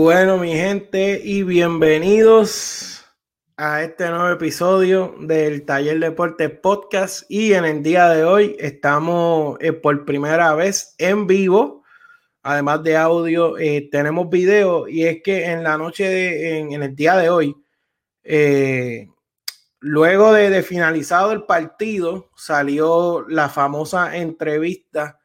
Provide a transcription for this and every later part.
Bueno, mi gente, y bienvenidos a este nuevo episodio del Taller Deporte Podcast. Y en el día de hoy estamos eh, por primera vez en vivo. Además de audio, eh, tenemos video. Y es que en la noche, de, en, el día de hoy, eh, luego de, de finalizado el partido, salió la famosa entrevista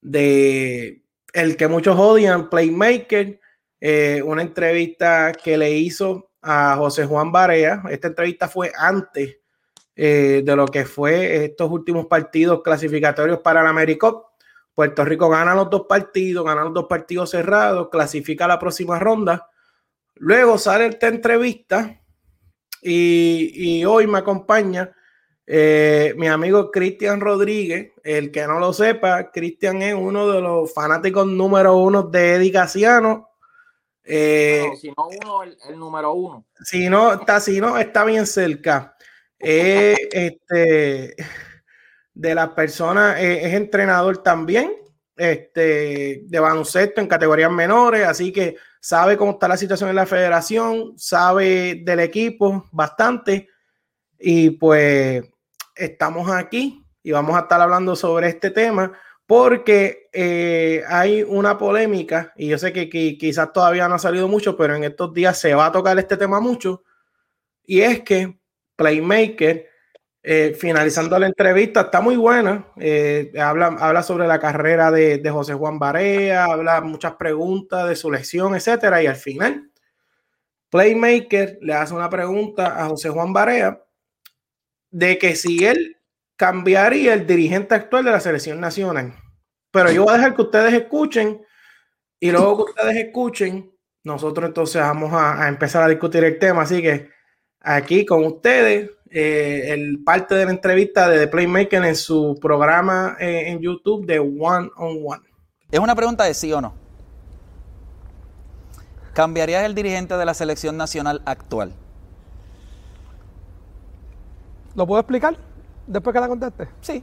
de el que muchos odian, Playmaker eh, una entrevista que le hizo a José Juan Barea. Esta entrevista fue antes eh, de lo que fue estos últimos partidos clasificatorios para el AmeriCup. Puerto Rico gana los dos partidos, gana los dos partidos cerrados, clasifica la próxima ronda. Luego sale esta entrevista y, hoy me acompaña eh, mi amigo Cristian Rodríguez. El que no lo sepa, Cristian es uno de los fanáticos número uno de Eddie Casiano eh, si no uno, el, número uno. Si no, está, si no, está bien cerca. Eh, este, de las personas, eh, es entrenador también, este, de baloncesto en categorías menores, así que sabe cómo está la situación en la federación, sabe del equipo bastante, y pues estamos aquí y vamos a estar hablando sobre este tema porque eh, hay una polémica, y yo sé que, quizás todavía no ha salido mucho, pero en estos días se va a tocar este tema mucho, y es que Playmaker, eh, finalizando la entrevista, está muy buena, eh, habla, habla sobre la carrera de, José Juan Barea, habla muchas preguntas de su lesión, etcétera, y al final, Playmaker le hace una pregunta a José Juan Barea de que si él cambiaría el dirigente actual de la selección nacional. Pero yo voy a dejar que ustedes escuchen y luego que ustedes escuchen, nosotros entonces vamos a, empezar a discutir el tema. Así que aquí con ustedes, eh, el parte de la entrevista de The Playmaker en su programa eh, en YouTube de One on One. Es una pregunta de sí o no. ¿Cambiarías el dirigente de la selección nacional actual? ¿Lo puedo explicar? después que la conteste? Sí.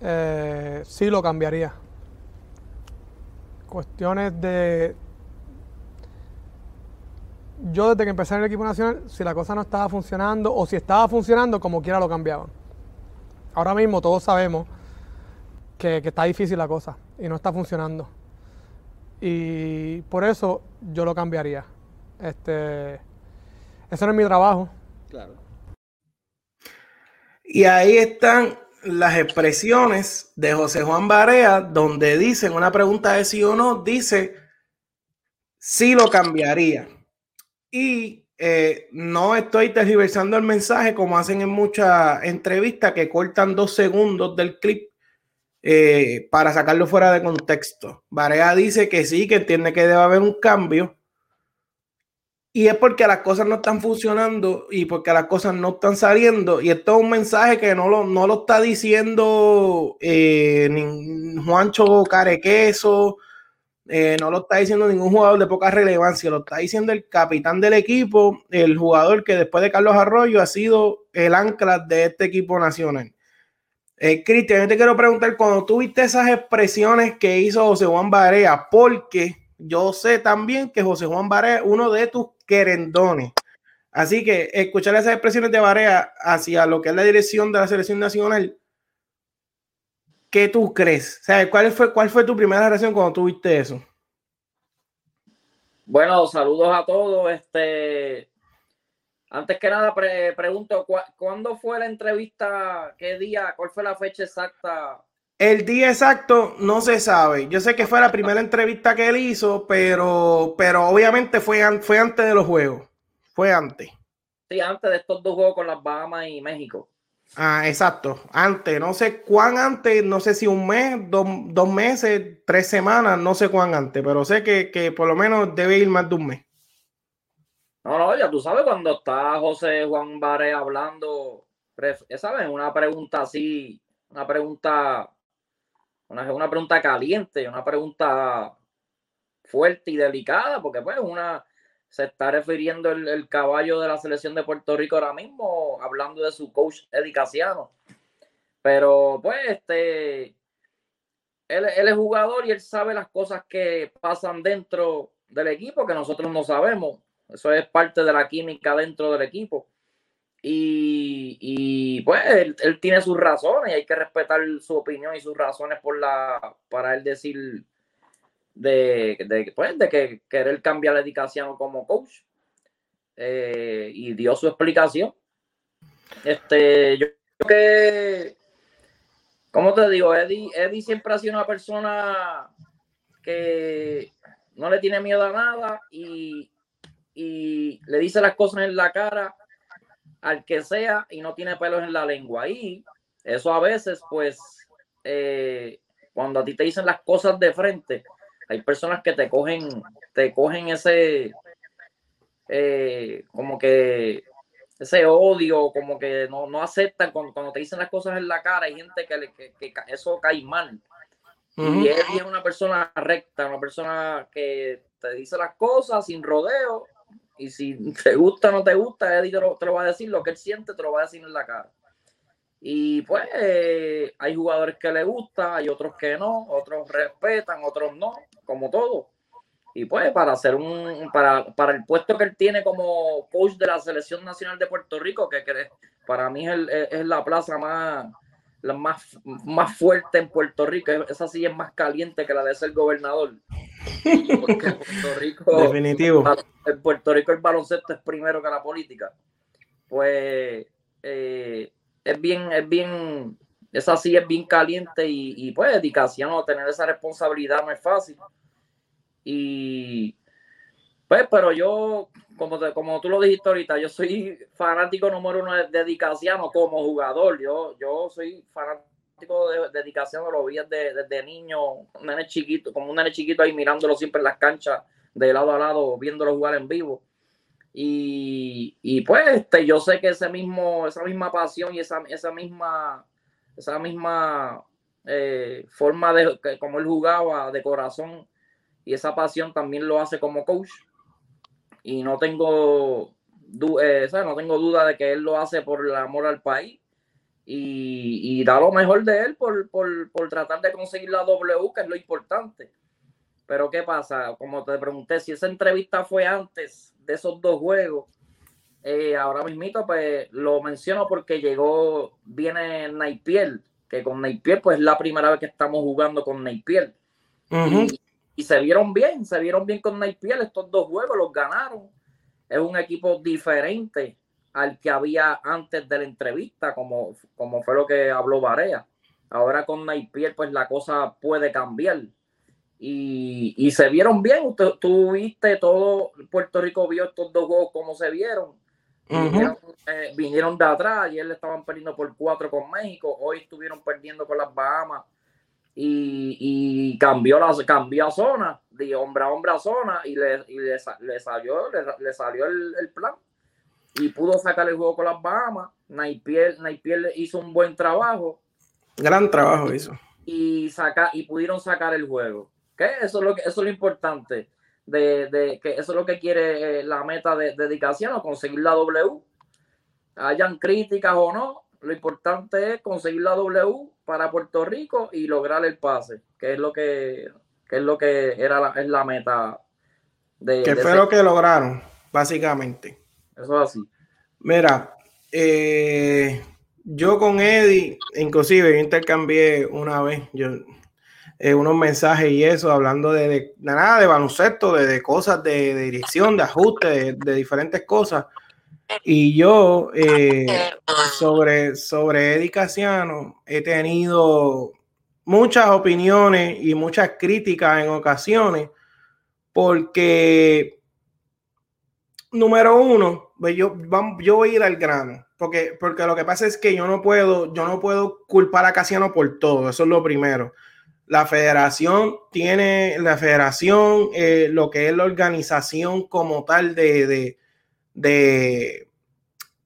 Eh, sí lo cambiaría. Cuestiones de... Yo desde que empecé en el equipo nacional, si la cosa no estaba funcionando o si estaba funcionando, como quiera lo cambiaban. Ahora mismo todos sabemos que, que está difícil la cosa y no está funcionando. Y por eso yo lo cambiaría. Este, ese no es mi trabajo. Claro. Y ahí están las expresiones de José Juan Barea, donde dicen una pregunta de sí o no, dice sí lo cambiaría. Y eh, no estoy tergiversando el mensaje como hacen en muchas entrevistas que cortan dos segundos del clip eh, para sacarlo fuera de contexto. Barea dice que sí, que entiende que debe haber un cambio, y es porque las cosas no están funcionando y porque las cosas no están saliendo. Y esto es un mensaje que no lo, no lo está diciendo eh, Juancho Carequeso, eh, no lo está diciendo ningún jugador de poca relevancia, lo está diciendo el capitán del equipo, el jugador que después de Carlos Arroyo ha sido el ancla de este equipo nacional. Eh, Cristian, yo te quiero preguntar, cuando tuviste esas expresiones que hizo José Juan Barea, porque yo sé también que José Juan Barea es uno de tus querendones. Así que escuchar esas expresiones de Barea hacia lo que es la dirección de la selección nacional, ¿qué tú crees? O sea, ¿cuál fue, cuál fue tu primera reacción cuando tuviste eso? Bueno, saludos a todos. Este, antes que nada, pregunto, ¿cuándo fue la entrevista? ¿Qué día? ¿Cuál fue la fecha exacta el día exacto no se sabe. Yo sé que fue la primera entrevista que él hizo, pero, pero obviamente fue, fue antes de los juegos. Fue antes. Sí, antes de estos dos juegos con las Bahamas y México. Ah, exacto. Antes, no sé cuán antes, no sé si un mes, dos, meses, tres semanas, no sé cuán antes, pero sé que, que, por lo menos debe ir más de un mes. No, no, ya tú sabes cuando está José Juan Baré hablando, ¿sabes? Una pregunta así, una pregunta una, una pregunta caliente, una pregunta fuerte y delicada, porque pues una se está refiriendo el, caballo de la selección de Puerto Rico ahora mismo, hablando de su coach Eddie Pero pues este, él, él, es jugador y él sabe las cosas que pasan dentro del equipo que nosotros no sabemos. Eso es parte de la química dentro del equipo. Y, pues él, tiene sus razones y hay que respetar su opinión y sus razones por la, para él decir de, de, pues, de que querer cambiar la dedicación como coach. Eh, y dio su explicación. Este, yo creo que, como te digo, Eddie, Eddie siempre ha sido una persona que no le tiene miedo a nada y, y le dice las cosas en la cara al que sea y no tiene pelos en la lengua. Y eso a veces, pues, eh, cuando a ti te dicen las cosas de frente, hay personas que te cogen, te cogen ese, eh, como que ese odio, como que no, no aceptan cuando, te dicen las cosas en la cara, hay gente que, que, eso cae mal. Y él es una persona recta, una persona que te dice las cosas sin rodeo y si te gusta o no te gusta, Eddie te lo, va a decir, lo que él siente te lo va a decir en la cara. Y pues hay jugadores que le gusta, hay otros que no, otros respetan, otros no, como todo. Y pues para hacer un, para, para el puesto que él tiene como coach de la Selección Nacional de Puerto Rico, que, para mí es, es la plaza más, la más, más fuerte en Puerto Rico. Esa sí es más caliente que la de ser gobernador. Porque en Puerto Rico, Definitivo. En Puerto Rico el baloncesto es primero que la política. Pues eh, es bien, es bien, esa sí es bien caliente y, y pues dedicación, tener esa responsabilidad no es fácil. Y pues, pero yo, como, como tú lo dijiste ahorita, yo soy fanático número uno de, dedicación como jugador. Yo, yo soy fanático de, dedicación, lo vi desde, desde niño, un nene chiquito, como un nene chiquito ahí mirándolo siempre en las canchas, de lado a lado, viéndolo jugar en vivo. Y, y pues este, yo sé que ese mismo, esa misma pasión y esa, esa misma, esa misma eh, forma de como él jugaba de corazón y esa pasión también lo hace como coach y no tengo, eh, no tengo duda de que él lo hace por el amor al país y, da lo mejor de él por, tratar de conseguir la W, que es lo importante. Pero ¿qué pasa? Como te pregunté, si esa entrevista fue antes de esos dos juegos, eh, ahora mismito pues lo menciono porque llegó, viene Naipiel, que con Naipiel pues es la primera vez que estamos jugando con Naipiel y se vieron bien, se vieron bien con Naipiel estos dos juegos, los ganaron. Es un equipo diferente al que había antes de la entrevista, como, como fue lo que habló Barea. Ahora con Naipiel, pues la cosa puede cambiar. Y, se vieron bien. tú viste todo, Puerto Rico vio estos dos juegos, cómo se vieron. Eh, vinieron, de atrás, ayer le estaban perdiendo por cuatro con México, hoy estuvieron perdiendo con las Bahamas y, cambió, la, cambió a zona, de hombre a hombre a zona, y le, le, salió, le, salió el, plan. Y pudo sacar el juego con las Bahamas. Naipiel, Naipiel hizo un buen trabajo. Gran trabajo hizo. Y, saca, y pudieron sacar el juego. ¿Qué? Eso es lo, que, eso es lo importante. De, de, que eso es lo que quiere eh, la meta de, dedicación, o conseguir la W. Hayan críticas o no, lo importante es conseguir la W para Puerto Rico y lograr el pase, que es lo que, es lo que era la, es la meta de. Que fue lo que lograron, básicamente. Eso es así. Mira, eh, yo con Eddie, inclusive yo intercambié una vez eh, unos mensajes y eso, hablando de, nada, de baloncesto, de, cosas de, dirección, de ajuste, de diferentes cosas. Y yo, eh, sobre, sobre Eddie Casiano, he tenido muchas opiniones y muchas críticas en ocasiones, porque, número uno, yo, yo voy a ir al grano, porque, porque lo que pasa es que yo no puedo, yo no puedo culpar a Casiano por todo, eso es lo primero. La federación tiene, la federación, eh, lo que es la organización como tal de de,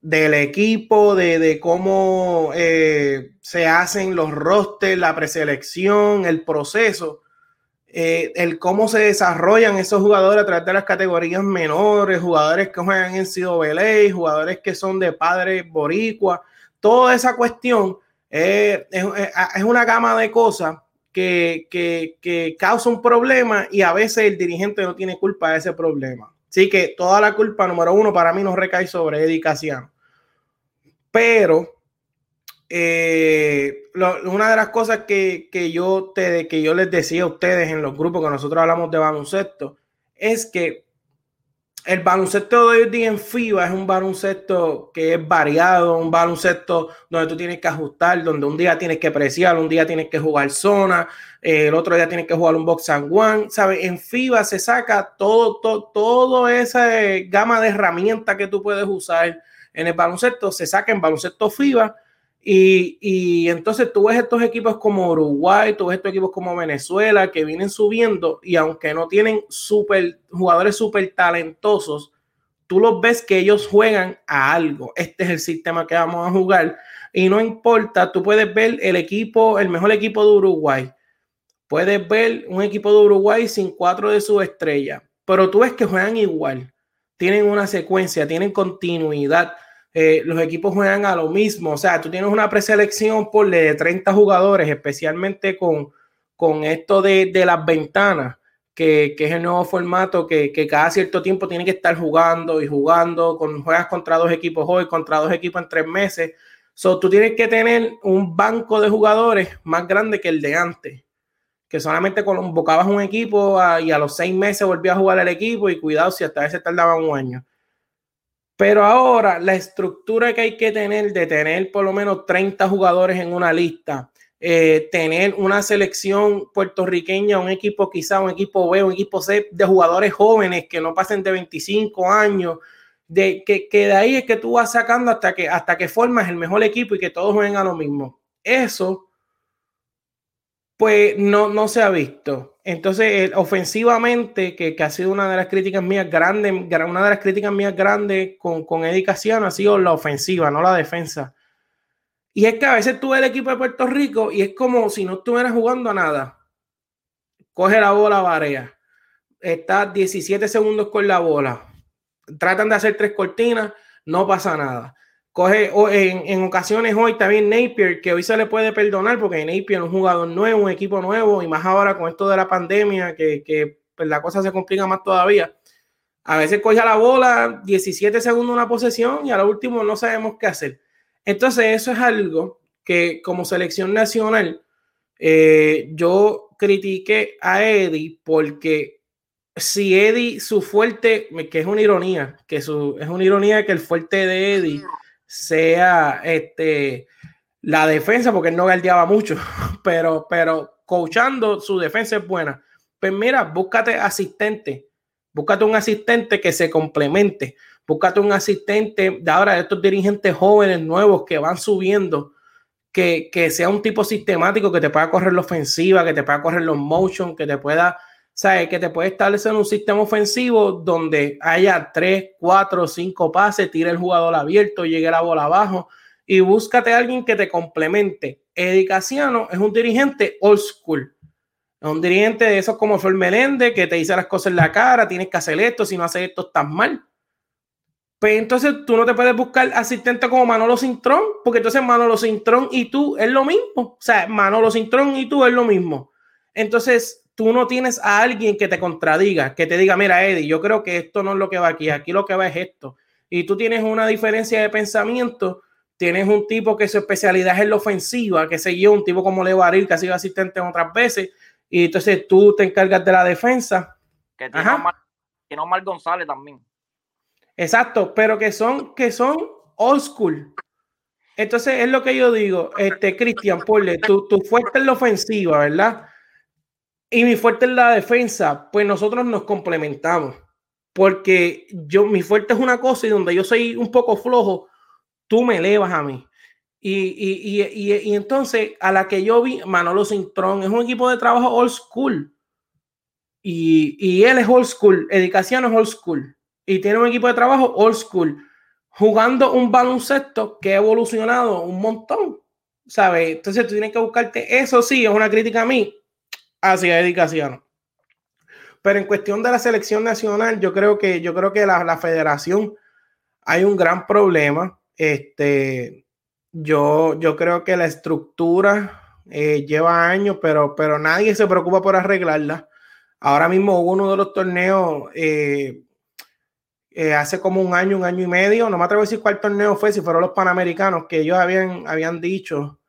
del equipo, de, cómo eh, se hacen los rosters, la preselección, el proceso, eh, el cómo se desarrollan esos jugadores a través de las categorías menores, jugadores que juegan en CWLA, jugadores que son de padres boricua, toda esa cuestión es, es, una gama de cosas que, que, que causa un problema y a veces el dirigente no tiene culpa de ese problema. Así que toda la culpa, número uno, para mí no recae sobre Eddie. Pero eh, una de las cosas que, yo te, que yo les decía a ustedes en los grupos que nosotros hablamos de baloncesto es que el baloncesto de hoy día en FIBA es un baloncesto que es variado, un baloncesto donde tú tienes que ajustar, donde un día tienes que preciar, un día tienes que jugar zona, eh, el otro día tienes que jugar un box and one, ¿sabes? En FIBA se saca todo, todo, todo esa gama de herramientas que tú puedes usar en el baloncesto, se saca en baloncesto FIBA y, entonces tú ves estos equipos como Uruguay, tú ves estos equipos como Venezuela que vienen subiendo y aunque no tienen super, jugadores súper talentosos, tú los ves que ellos juegan a algo. Este es el sistema que vamos a jugar y no importa, tú puedes ver el equipo, el mejor equipo de Uruguay. Puedes ver un equipo de Uruguay sin cuatro de sus estrellas, pero tú ves que juegan igual. Tienen una secuencia, tienen continuidad eh, los equipos juegan a lo mismo. O sea, tú tienes una preselección por de 30 jugadores, especialmente con, con esto de, las ventanas, que, es el nuevo formato que, cada cierto tiempo tiene que estar jugando y jugando. Con, juegas contra dos equipos hoy, contra dos equipos en tres meses. So, tú tienes que tener un banco de jugadores más grande que el de antes. Que solamente convocabas un equipo y a los seis meses volvías a jugar el equipo y cuidado si hasta ese tardaba un año. Pero ahora la estructura que hay que tener de tener por lo menos 30 jugadores en una lista, eh, tener una selección puertorriqueña, un equipo quizá, un equipo B, un equipo C de jugadores jóvenes que no pasen de 25 años, de que, que de ahí es que tú vas sacando hasta que, hasta que formas el mejor equipo y que todos jueguen a lo mismo. Eso, pues no, no se ha visto. Entonces, ofensivamente, que, ha sido una de las críticas mías grandes, una de las críticas mías grandes con, con Eddie ha sido la ofensiva, no la defensa. Y es que a veces tú ves el equipo de Puerto Rico y es como si no estuvieras jugando a nada. Coge la bola, varea. Está 17 segundos con la bola. Tratan de hacer tres cortinas, no pasa nada coge en, en, ocasiones hoy también Napier, que hoy se le puede perdonar porque Napier es un jugador nuevo, un equipo nuevo, y más ahora con esto de la pandemia, que, que pues, la cosa se complica más todavía. A veces coge la bola, 17 segundos una posesión, y a lo último no sabemos qué hacer. Entonces, eso es algo que como selección nacional, eh, yo critiqué a Eddie porque si Eddie, su fuerte, que es una ironía, que su, es una ironía que el fuerte de Eddie sea este, la defensa, porque no guardiaba mucho, pero, pero coachando su defensa es buena. Pues mira, búscate asistente, búscate un asistente que se complemente, búscate un asistente de ahora de estos dirigentes jóvenes nuevos que van subiendo, que, que sea un tipo sistemático que te pueda correr la ofensiva, que te pueda correr los motion, que te pueda ¿sabes? Que te puede establecer un sistema ofensivo donde haya tres, cuatro, cinco pases, tire el jugador abierto, llegue la bola abajo y búscate a alguien que te complemente. Edicaciano es un dirigente old school. Es un dirigente de esos como Fer Meléndez que te dice las cosas en la cara, tienes que hacer esto, si no haces esto estás mal. Pues entonces tú no te puedes buscar asistente como Manolo Cintrón, porque entonces Manolo Cintrón y tú es lo mismo. O sea, Manolo Cintrón y tú es lo mismo. Entonces, tú no tienes a alguien que te contradiga, que te diga, mira, Eddie, yo creo que esto no es lo que va aquí, aquí lo que va es esto. Y tú tienes una diferencia de pensamiento, tienes un tipo que su especialidad es la ofensiva, que se yo, un tipo como Leo Aril, que ha sido asistente en otras veces, y entonces tú te encargas de la defensa. Que tiene, Omar, Omar, González también. Exacto, pero que son, que son old school. Entonces es lo que yo digo, este Cristian, tú, tú fuerte en la ofensiva, ¿verdad? Y mi fuerte es la defensa, pues nosotros nos complementamos. Porque yo, mi fuerte es una cosa y donde yo soy un poco flojo, tú me elevas a mí. Y, y, entonces, a la que yo vi, Manolo Cintrón es un equipo de trabajo old school. Y, él es old school, Edicación es old school. Y tiene un equipo de trabajo old school, jugando un baloncesto que ha evolucionado un montón. ¿Sabes? Entonces tú tienes que buscarte. Eso sí, es una crítica a mí hacia dedicación. Pero en cuestión de la selección nacional, yo creo que, yo creo que la, federación hay un gran problema. Este, yo, yo creo que la estructura eh, lleva años, pero, pero nadie se preocupa por arreglarla. Ahora mismo uno de los torneos eh, eh, hace como un año, un año y medio, no me atrevo a decir cuál torneo fue, si fueron los Panamericanos, que ellos habían, habían dicho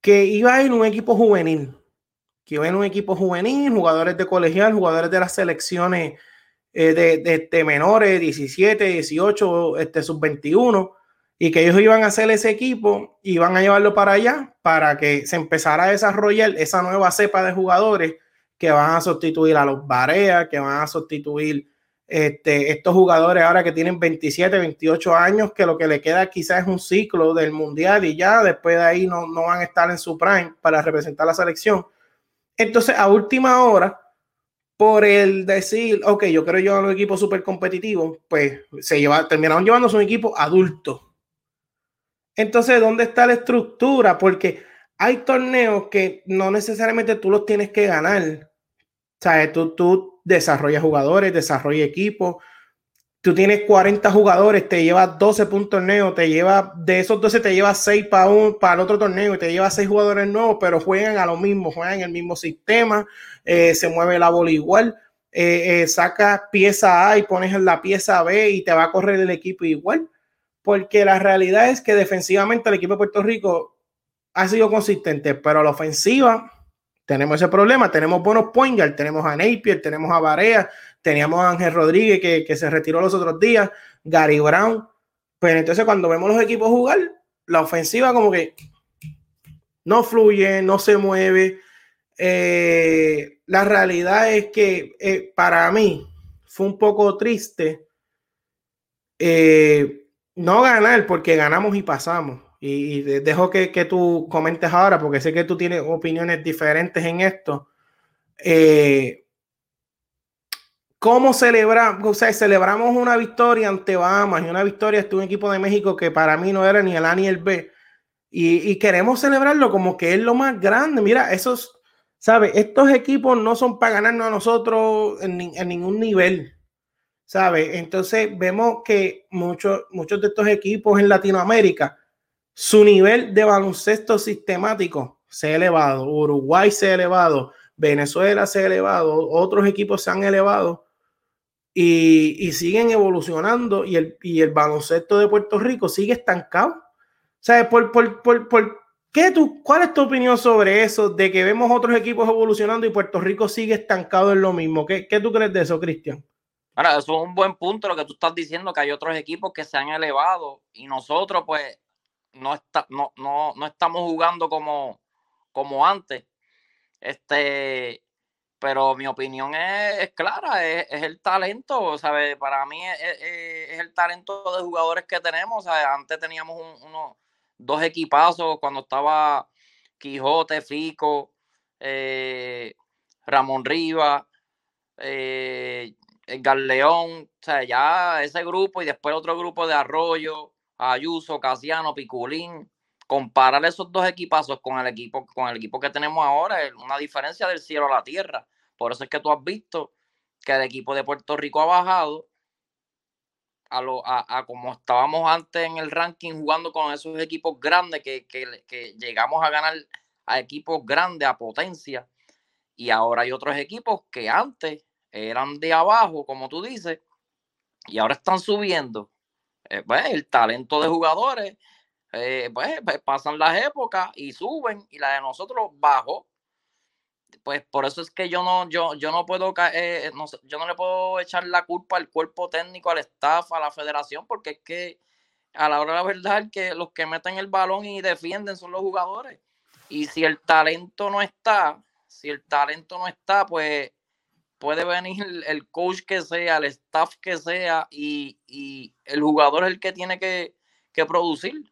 que iba a ir un equipo juvenil, que ir un equipo juvenil, jugadores de colegial, jugadores de las selecciones de, de, menores, 17, 18, este, sub-21 y que ellos iban a hacer ese equipo, iban a llevarlo para allá para que se empezara a desarrollar esa nueva cepa de jugadores que van a sustituir a los Barea, que van a sustituir este, estos jugadores ahora que tienen 27, 28 años, que lo que le queda quizás es un ciclo del mundial y ya después de ahí no, no van a estar en su prime para representar la selección. Entonces, a última hora, por el decir, ok, yo quiero llevar un equipo súper competitivo, pues se lleva, terminaron llevándose un equipo adulto entonces, ¿dónde está la estructura? Porque hay torneos que no necesariamente tú los tienes que ganar. O sea, tú, tú desarrollas jugadores, desarrollas equipos. Tú tienes 40 jugadores, te llevas 12 puntos torneo, te lleva, de esos 12 te llevas 6 para un, para el otro torneo y te llevas 6 jugadores nuevos, pero juegan a lo mismo, juegan el mismo sistema, eh, se mueve la bola igual, eh, eh, sacas pieza A y pones en la pieza B y te va a correr el equipo igual porque la realidad es que defensivamente el equipo de Puerto Rico ha sido consistente, pero a la ofensiva tenemos ese problema. Tenemos buenos point tenemos a Napier, tenemos a Barea, teníamos a Ángel Rodríguez que, se retiró los otros días, Gary Brown. Pero entonces cuando vemos los equipos jugar, la ofensiva como que no fluye, no se mueve. Eh, la realidad es que eh, para mí fue un poco triste. Eh, no ganar, porque ganamos y pasamos. Y, dejo que, tú comentes ahora, porque sé que tú tienes opiniones diferentes en esto. ¿Cómo celebramos? O sea, celebramos una victoria ante Bahamas y una victoria ante un equipo de México que para mí no era ni el A ni el B. Y, queremos celebrarlo como que es lo más grande. Mira, esos, ¿sabes? Estos equipos no son para ganarnos a nosotros en, ningún nivel. ¿sabe? Entonces vemos que muchos, muchos de estos equipos en Latinoamérica, su nivel de baloncesto sistemático se ha elevado, Uruguay se ha elevado, Venezuela se ha elevado, otros equipos se han elevado y, siguen evolucionando y el, y el baloncesto de Puerto Rico sigue estancado. ¿Sabes? Por, por, por, por ¿qué tú, ¿Cuál es tu opinión sobre eso de que vemos otros equipos evolucionando y Puerto Rico sigue estancado en lo mismo? ¿Qué, qué tú crees de eso, Cristian? Ahora, eso es un buen punto lo que tú estás diciendo, que hay otros equipos que se han elevado y nosotros pues no, está, no, no, no estamos jugando como, como antes. Este, pero mi opinión es, clara, es, el talento, ¿sabes? Para mí es, el talento de jugadores que tenemos. Antes teníamos unos dos equipazos cuando estaba Quijote, Fico, eh, Ramón Rivas, eh, o sea, ya ese grupo y después otro grupo de Arroyo, Ayuso, Casiano, Piculín, comparar esos dos equipazos con el equipo, con el equipo que tenemos ahora es una diferencia del cielo a la tierra. Por eso es que tú has visto que el equipo de Puerto Rico ha bajado a, lo, a, como estábamos antes en el ranking jugando con esos equipos grandes que, que llegamos a ganar a equipos grandes, a potencia. Y ahora hay otros equipos que antes eran de abajo, como tú dices, y ahora están subiendo. Eh, pues, el talento de jugadores, eh, pues, pues, pasan las épocas y suben, y la de nosotros bajó. Pues por eso es que yo no, yo, yo no puedo eh, no, yo no le puedo echar la culpa al cuerpo técnico, al staff, a la federación, porque es que a la hora de la verdad que los que meten el balón y defienden son los jugadores. Y si el talento no está, si el talento no está, pues puede venir el coach que sea, el staff que sea, y, el jugador es el que tiene que, producir.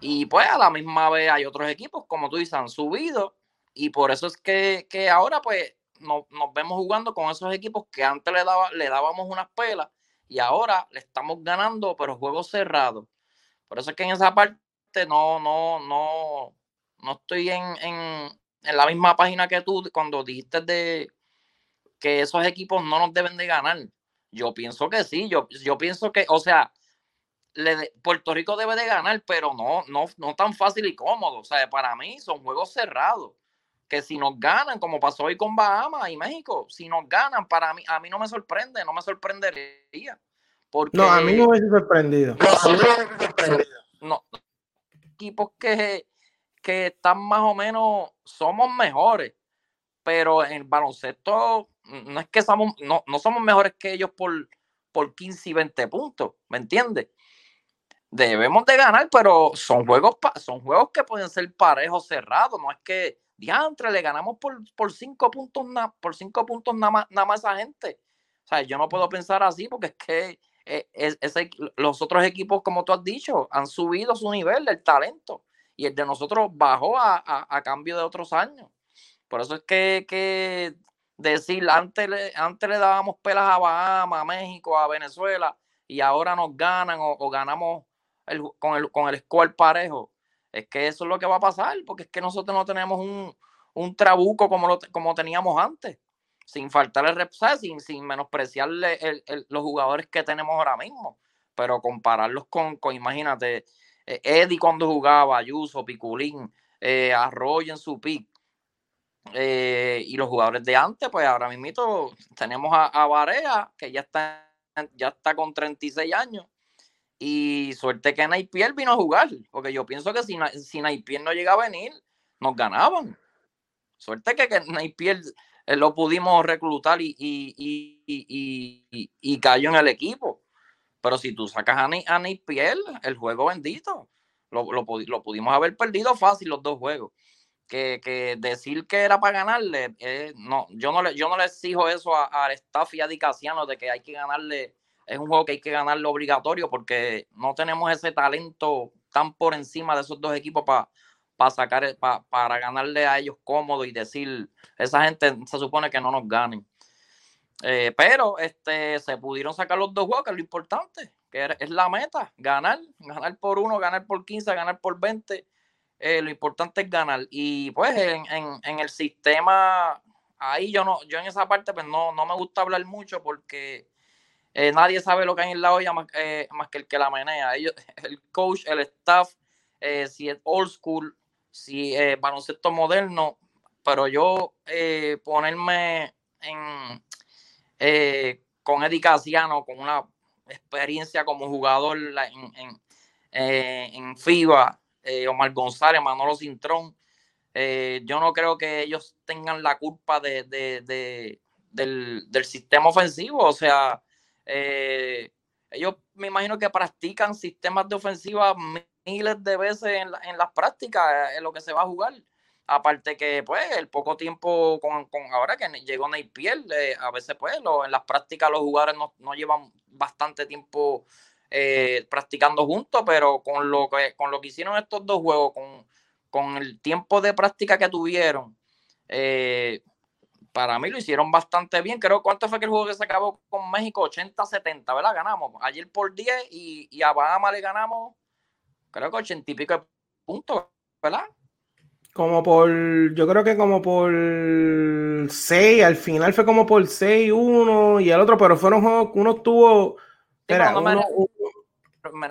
Y pues a la misma vez hay otros equipos, como tú dices, han subido, y por eso es que, ahora pues nos vemos jugando con esos equipos que antes le, daba, le dábamos unas pelas, y ahora le estamos ganando, pero juegos cerrados. Por eso es que en esa parte no, no, no, no estoy en, en, en la misma página que tú cuando dijiste de, que esos equipos no nos deben de ganar. Yo pienso que sí, yo, yo pienso que, o sea, Puerto Rico debe de ganar, pero no, no, no tan fácil y cómodo. O sea, para mí son juegos cerrados. Que si nos ganan, como pasó hoy con Bahamas y México, si nos ganan, para mí, a mí no me sorprende, no me sorprendería. Porque, no, a mí no me hubiese sorprendido. No, equipos que, que están más o menos, somos mejores, pero en el baloncesto no es que somos, no, no somos mejores que ellos por, por 15 y 20 puntos, ¿me entiendes? Debemos de ganar, pero son juegos, son juegos que pueden ser parejos cerrados, no es que diantre le ganamos por, por cinco puntos, por cinco puntos nada más, nada más a esa gente. O sea, yo no puedo pensar así porque es que eh, los otros equipos, como tú has dicho, han subido su nivel, el talento, y el de nosotros bajó a, a, cambio de otros años. Por eso es que, que decir, antes le, antes le dábamos pelas a Bahamas, a México, a Venezuela, y ahora nos ganan o, ganamos el, con, el, con el score parejo. Es que eso es lo que va a pasar, porque es que nosotros no tenemos un, un trabuco como, lo, como teníamos antes, sin faltar el rep, sin, sin menospreciarle el, los jugadores que tenemos ahora mismo, pero compararlos con, con imagínate, eh, Eddie cuando jugaba, Ayuso, Piculín, eh, Arroyo en su pick, eh, y los jugadores de antes, pues ahora mismo tenemos a, a que ya está, ya está con 36 años. Y suerte que Naipier vino a jugar, porque yo pienso que si, si Naipier no llega a venir, nos ganaban. Suerte que, que Naipier eh, lo pudimos reclutar y, y, y, cayó en el equipo. Pero si tú sacas a, a Naipier, el juego bendito, lo, pudimos haber perdido fácil los dos juegos que, decir que era para ganarle, eh, no, yo no le, yo no le exijo eso al staff y a Dicasiano de que hay que ganarle, es un juego que hay que ganarle obligatorio porque no tenemos ese talento tan por encima de esos dos equipos para sacar, para ganarle a ellos cómodo y decir, esa gente se supone que no nos ganen. Eh, pero este, se pudieron sacar los dos juegos, que es lo importante, que es la meta, ganar, ganar por uno, ganar por 15, ganar por 20 eh, lo importante es ganar. Y pues en, en, el sistema, ahí yo no, yo en esa parte pues no, no me gusta hablar mucho porque eh, nadie sabe lo que hay en la olla más, eh, más que el que la menea. Ellos, el coach, el staff, si es old school, si es baloncesto moderno, pero yo ponerme en con Eddie Casiano, con una experiencia como jugador en, en, en FIBA, eh, Omar González, Manolo Cintrón. Eh, yo no creo que ellos tengan la culpa de, del, sistema ofensivo. O sea, eh, ellos me imagino que practican sistemas de ofensiva miles de veces en, las prácticas, en lo que se va a jugar. Aparte que, pues, el poco tiempo con, ahora que llegó Neipiel, a veces, pues, en las prácticas los jugadores no, no llevan bastante tiempo eh, practicando juntos, pero con lo que, con lo que hicieron estos dos juegos, con, con el tiempo de práctica que tuvieron, eh, para mí lo hicieron bastante bien. Creo, ¿cuánto fue que el juego que se acabó con México? 80-70, ¿verdad? Ganamos. Ayer por 10 y, y, a Bahama le ganamos, creo que 80 y pico de puntos, ¿verdad? Como por, yo creo que como por 6, al final fue como por 6-1 y el otro, pero fueron juegos, uno tuvo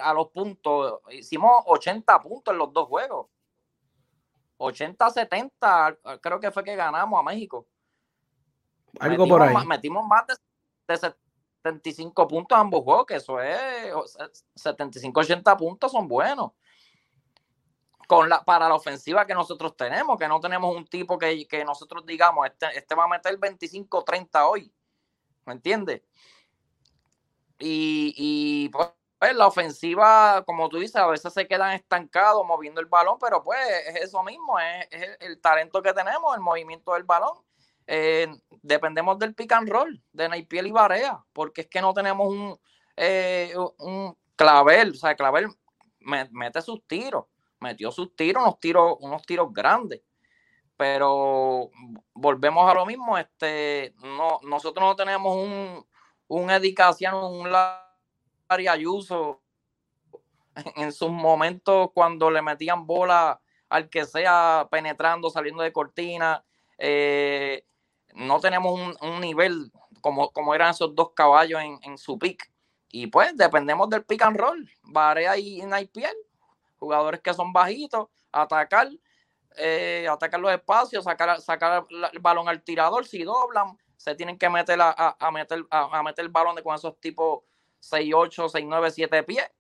a los puntos, hicimos 80 puntos en los dos juegos. 80-70, creo que fue que ganamos a México. Algo por ahí. metimos más de, 75 puntos a ambos juegos, que eso es 75-80 puntos son buenos. Con la, para la ofensiva que nosotros tenemos, que no tenemos un tipo que, que nosotros digamos, este, este va a meter 25-30 hoy. ¿Me entiendes? Y, pues, pues, la ofensiva, como tú dices, a veces se quedan estancados moviendo el balón, pero pues es eso mismo, es, el talento que tenemos, el movimiento del balón. Eh, dependemos del pick and roll, de Naipiel y Barea, porque es que no tenemos un, eh, un clavel, o sea, clavel mete sus tiros, metió sus tiros, unos tiros, unos tiros grandes. Pero volvemos a lo mismo, este, no, nosotros no tenemos un, un Edicaciano, un Larry Ayuso, en sus momentos cuando le metían bola al que sea penetrando, saliendo de cortina. Eh, no tenemos un, nivel como, como eran esos dos caballos en, su pick. y pues dependemos del pick and roll, Varea y Naipiel, jugadores que son bajitos, atacar, eh, atacar los espacios, sacar, sacar el balón al tirador, si doblan, se tienen que meter a, meter, a, meter el balón con esos tipos 6, 8, 6, 9, 7 pies.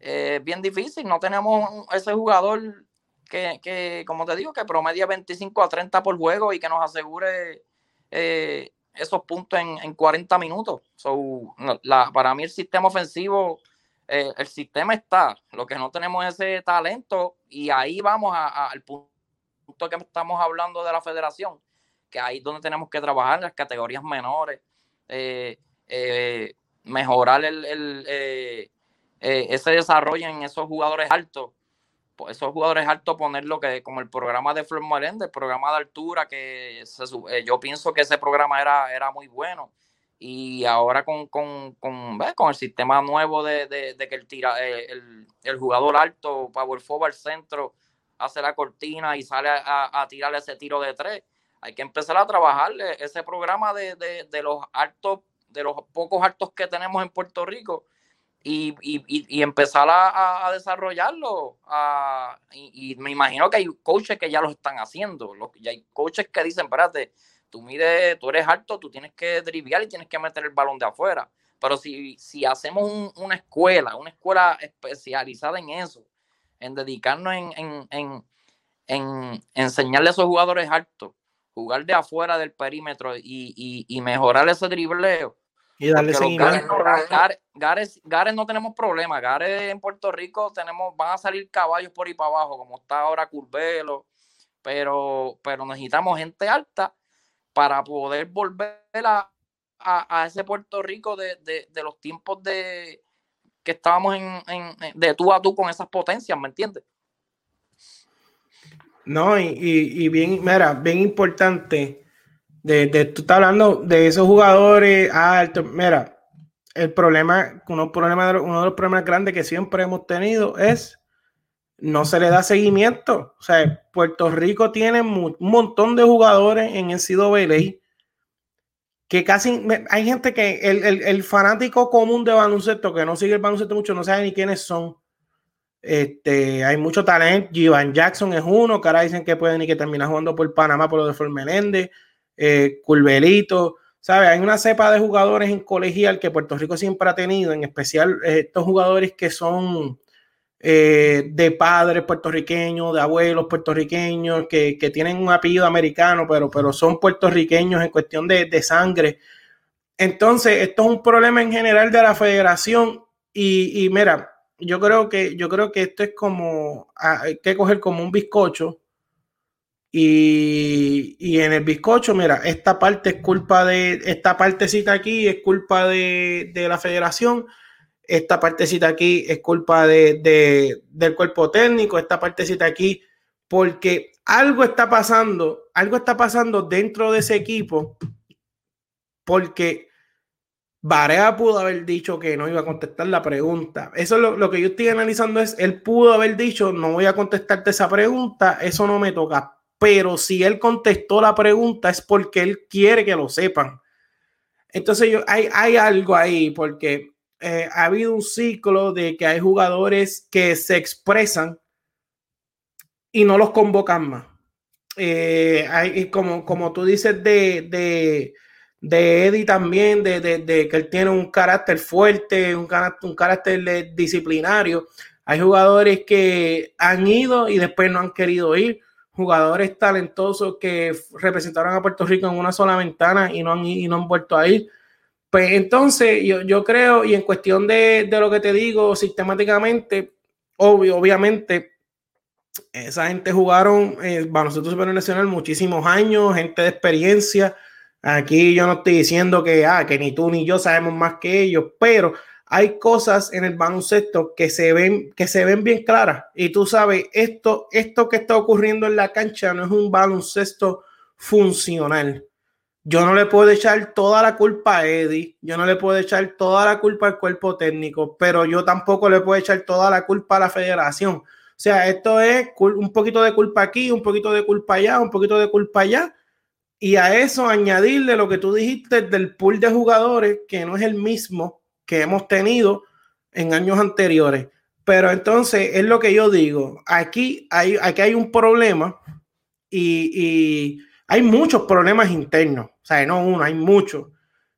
Eh, bien difícil, no tenemos ese jugador que, que, como te digo, que promedia 25 a 30 por juego y que nos asegure eh, esos puntos en, 40 minutos. la, para mí el sistema ofensivo, eh, el sistema está, lo que no tenemos es ese talento y ahí vamos al punto que estamos hablando de la federación, que ahí es donde tenemos que trabajar en las categorías menores, eh, mejorar el, ese desarrollo en esos jugadores altos esos jugadores altos ponerlo que como el programa de Flor Melende, el programa de altura, que eh, yo pienso que ese programa era, era muy bueno. Y ahora con, con, con, con el sistema nuevo de, de, que el, tira, eh, el, el, jugador alto, power forward centro, hace la cortina y sale a, a tirar ese tiro de tres. Hay que empezar a trabajar ese programa de, de los altos, de los pocos altos que tenemos en Puerto Rico y, y, y, empezar a, a desarrollarlo. A, y, me imagino que hay coaches que ya lo están haciendo. y hay coaches que dicen, espérate, tú mides, tú eres alto, tú tienes que driviar y tienes que meter el balón de afuera. Pero si, si hacemos una escuela, una escuela especializada en eso, en dedicarnos en, en, en, en enseñarle a esos jugadores altos, jugar de afuera del perímetro y, y mejorar ese dribleo, y darle seguimiento. Gares, no tenemos problema. Gares en Puerto Rico tenemos, van a salir caballos por ahí para abajo, como está ahora Curvelo. Pero, pero necesitamos gente alta para poder volver a, a, ese Puerto Rico de, de, los tiempos de que estábamos en, en, de tú a tú con esas potencias, ¿me entiendes? No, y, y, y bien, mira, bien importante de, de, tú estás hablando de esos jugadores altos. Mira, el problema, uno, problema uno de los problemas grandes que siempre hemos tenido es no se le da seguimiento. O sea, Puerto Rico tiene un montón de jugadores en el CWLA que casi hay gente que el, el, fanático común de baloncesto que no sigue el baloncesto mucho no sabe ni quiénes son. Este, hay mucho talento. Jivan Jackson es uno, que ahora dicen que puede ni que termina jugando por Panamá por lo de Formeléndez eh, Culverito, ¿sabe? Hay una cepa de jugadores en colegial que Puerto Rico siempre ha tenido, en especial eh, estos jugadores que son eh, de padres puertorriqueños, de abuelos puertorriqueños, que, tienen un apellido americano, pero, pero son puertorriqueños en cuestión de, de sangre. Entonces, esto es un problema en general de la federación y, y, mira, yo creo que yo creo que esto es como ah, hay que coger como un bizcocho y, en el bizcocho, mira, esta parte es culpa de, esta partecita aquí es culpa de, la federación, esta partecita aquí es culpa de, del cuerpo técnico, esta partecita aquí, porque algo está pasando, algo está pasando dentro de ese equipo, porque Barea pudo haber dicho que no iba a contestar la pregunta. Eso es lo, lo, que yo estoy analizando es, él pudo haber dicho, no voy a contestarte esa pregunta, eso no me toca pero si él contestó la pregunta es porque él quiere que lo sepan. Entonces yo, hay, hay algo ahí porque eh, ha habido un ciclo de que hay jugadores que se expresan y no los convocan más. Eh, hay, como, como tú dices de, de, de Eddie también, de, de, que él tiene un carácter fuerte, un carácter, un carácter disciplinario. Hay jugadores que han ido y después no han querido ir jugadores talentosos que representaron a Puerto Rico en una sola ventana y no han, y no han vuelto a ir. Pues entonces yo, yo creo, y en cuestión de, de, lo que te digo sistemáticamente, obviamente, esa gente jugaron eh, baloncesto superior nacional muchísimos años, gente de experiencia. Aquí yo no estoy diciendo que, ah, que ni tú ni yo sabemos más que ellos, pero hay cosas en el baloncesto que se ven, que se ven bien claras. Y tú sabes, esto, esto que está ocurriendo en la cancha no es un baloncesto funcional. Yo no le puedo echar toda la culpa a Eddie, yo no le puedo echar toda la culpa al cuerpo técnico, pero yo tampoco le puedo echar toda la culpa a la federación. O sea, esto es un poquito de culpa aquí, un poquito de culpa allá, un poquito de culpa allá. Y a eso añadirle lo que tú dijiste del pool de jugadores, que no es el mismo que hemos tenido en años anteriores. Pero entonces es lo que yo digo, aquí hay, aquí hay un problema y, hay muchos problemas internos, o sea, no uno, hay muchos.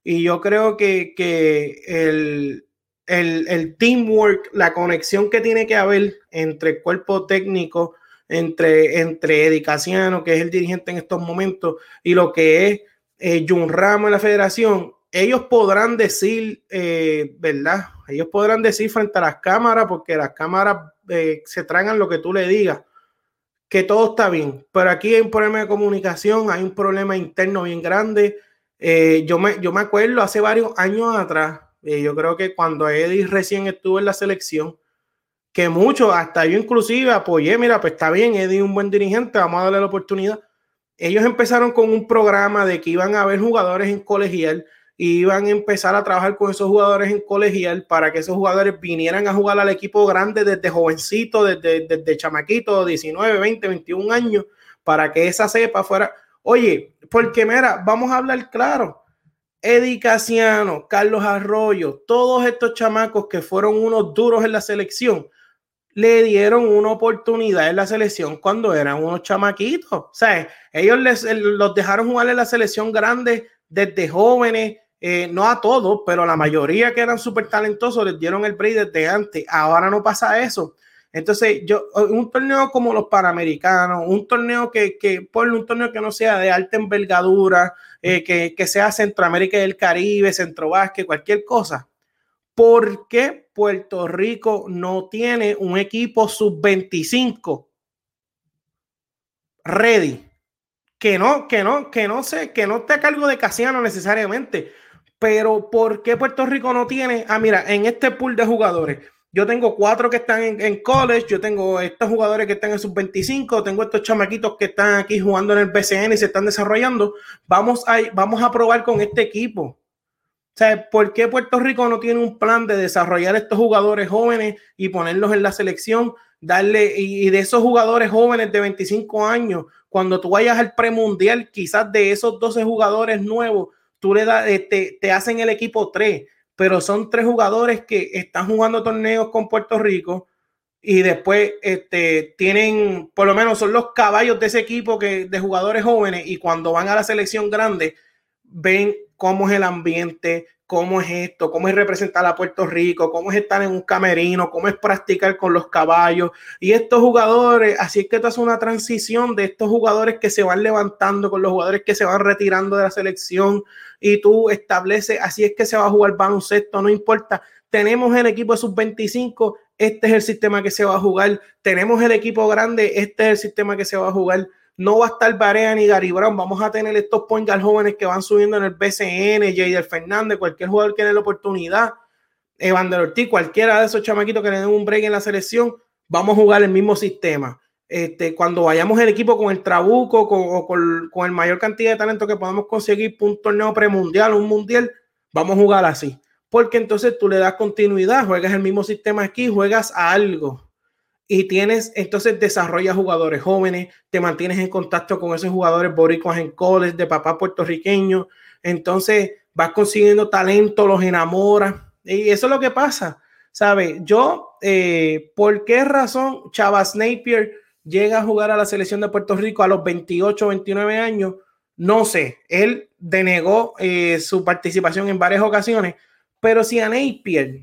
Y yo creo que, que el, el, el, teamwork, la conexión que tiene que haber entre el cuerpo técnico, entre, entre Eddie Casiano, que es el dirigente en estos momentos, y lo que es eh, Jun Ramos en la federación, ellos podrán decir, eh, ¿verdad? Ellos podrán decir frente a las cámaras, porque las cámaras eh, se tragan lo que tú le digas, que todo está bien. Pero aquí hay un problema de comunicación, hay un problema interno bien grande. Eh, yo, me, yo me acuerdo hace varios años atrás, yo creo que cuando Eddie recién estuvo en la selección, que muchos, hasta yo inclusive apoyé, mira, pues está bien, Eddie es un buen dirigente, vamos a darle la oportunidad. Ellos empezaron con un programa de que iban a haber jugadores en colegial y iban a empezar a trabajar con esos jugadores en colegial para que esos jugadores vinieran a jugar al equipo grande desde jovencito, desde, desde chamaquito, 19, 20, 21 años, para que esa cepa fuera. Oye, porque mira, vamos a hablar claro. Eddie Casiano, Carlos Arroyo, todos estos chamacos que fueron unos duros en la selección, le dieron una oportunidad en la selección cuando eran unos chamaquitos. O sea, ellos les, los dejaron jugar en la selección grande desde jóvenes, eh, no a todos, pero a la mayoría que eran súper talentosos les dieron el break desde antes. Ahora no pasa eso. Entonces, yo, un torneo como los Panamericanos, un torneo que, que por un torneo que no sea de alta envergadura, eh, que, que, sea Centroamérica y el Caribe, Centro cualquier cosa. ¿Por qué Puerto Rico no tiene un equipo sub-25 ready? Que no, que no, que no sé, que no esté a cargo de Casiano necesariamente. Pero ¿por qué Puerto Rico no tiene? Ah, mira, en este pool de jugadores, yo tengo cuatro que están en, college, yo tengo estos jugadores que están en sub 25, tengo estos chamaquitos que están aquí jugando en el BCN y se están desarrollando. Vamos a, vamos a probar con este equipo. O sea, ¿por qué Puerto Rico no tiene un plan de desarrollar estos jugadores jóvenes y ponerlos en la selección? Darle, y, de esos jugadores jóvenes de 25 años, cuando tú vayas al premundial, quizás de esos 12 jugadores nuevos, tú le das, te, te hacen el equipo 3 pero son tres jugadores que están jugando torneos con Puerto Rico y después este, tienen, por lo menos son los caballos de ese equipo que, de jugadores jóvenes y cuando van a la selección grande ven cómo es el ambiente, cómo es esto, cómo es representar a Puerto Rico, cómo es estar en un camerino, cómo es practicar con los caballos. Y estos jugadores, así es que esto es una transición de estos jugadores que se van levantando con los jugadores que se van retirando de la selección y tú estableces, así es que se va a jugar baloncesto, no importa. Tenemos el equipo de sub-25, este es el sistema que se va a jugar. Tenemos el equipo grande, este es el sistema que se va a jugar no va a estar Barea ni Gary Brown. Vamos a tener estos point jóvenes que van subiendo en el BCN, Jader Fernández, cualquier jugador que tenga la oportunidad, Evander Ortiz, cualquiera de esos chamaquitos que le den un break en la selección, vamos a jugar el mismo sistema. Este, cuando vayamos el equipo con el trabuco con, o con, con el mayor cantidad de talento que podamos conseguir un torneo premundial, un mundial, vamos a jugar así. Porque entonces tú le das continuidad, juegas el mismo sistema aquí, juegas a algo y tienes, entonces desarrollas jugadores jóvenes, te mantienes en contacto con esos jugadores boricuas en college, de papá puertorriqueño, entonces vas consiguiendo talento, los enamoras, y eso es lo que pasa, ¿sabes? Yo, eh, ¿por qué razón Chavas Napier llega a jugar a la selección de Puerto Rico a los 28, 29 años? No sé, él denegó eh, su participación en varias ocasiones, pero si a Napier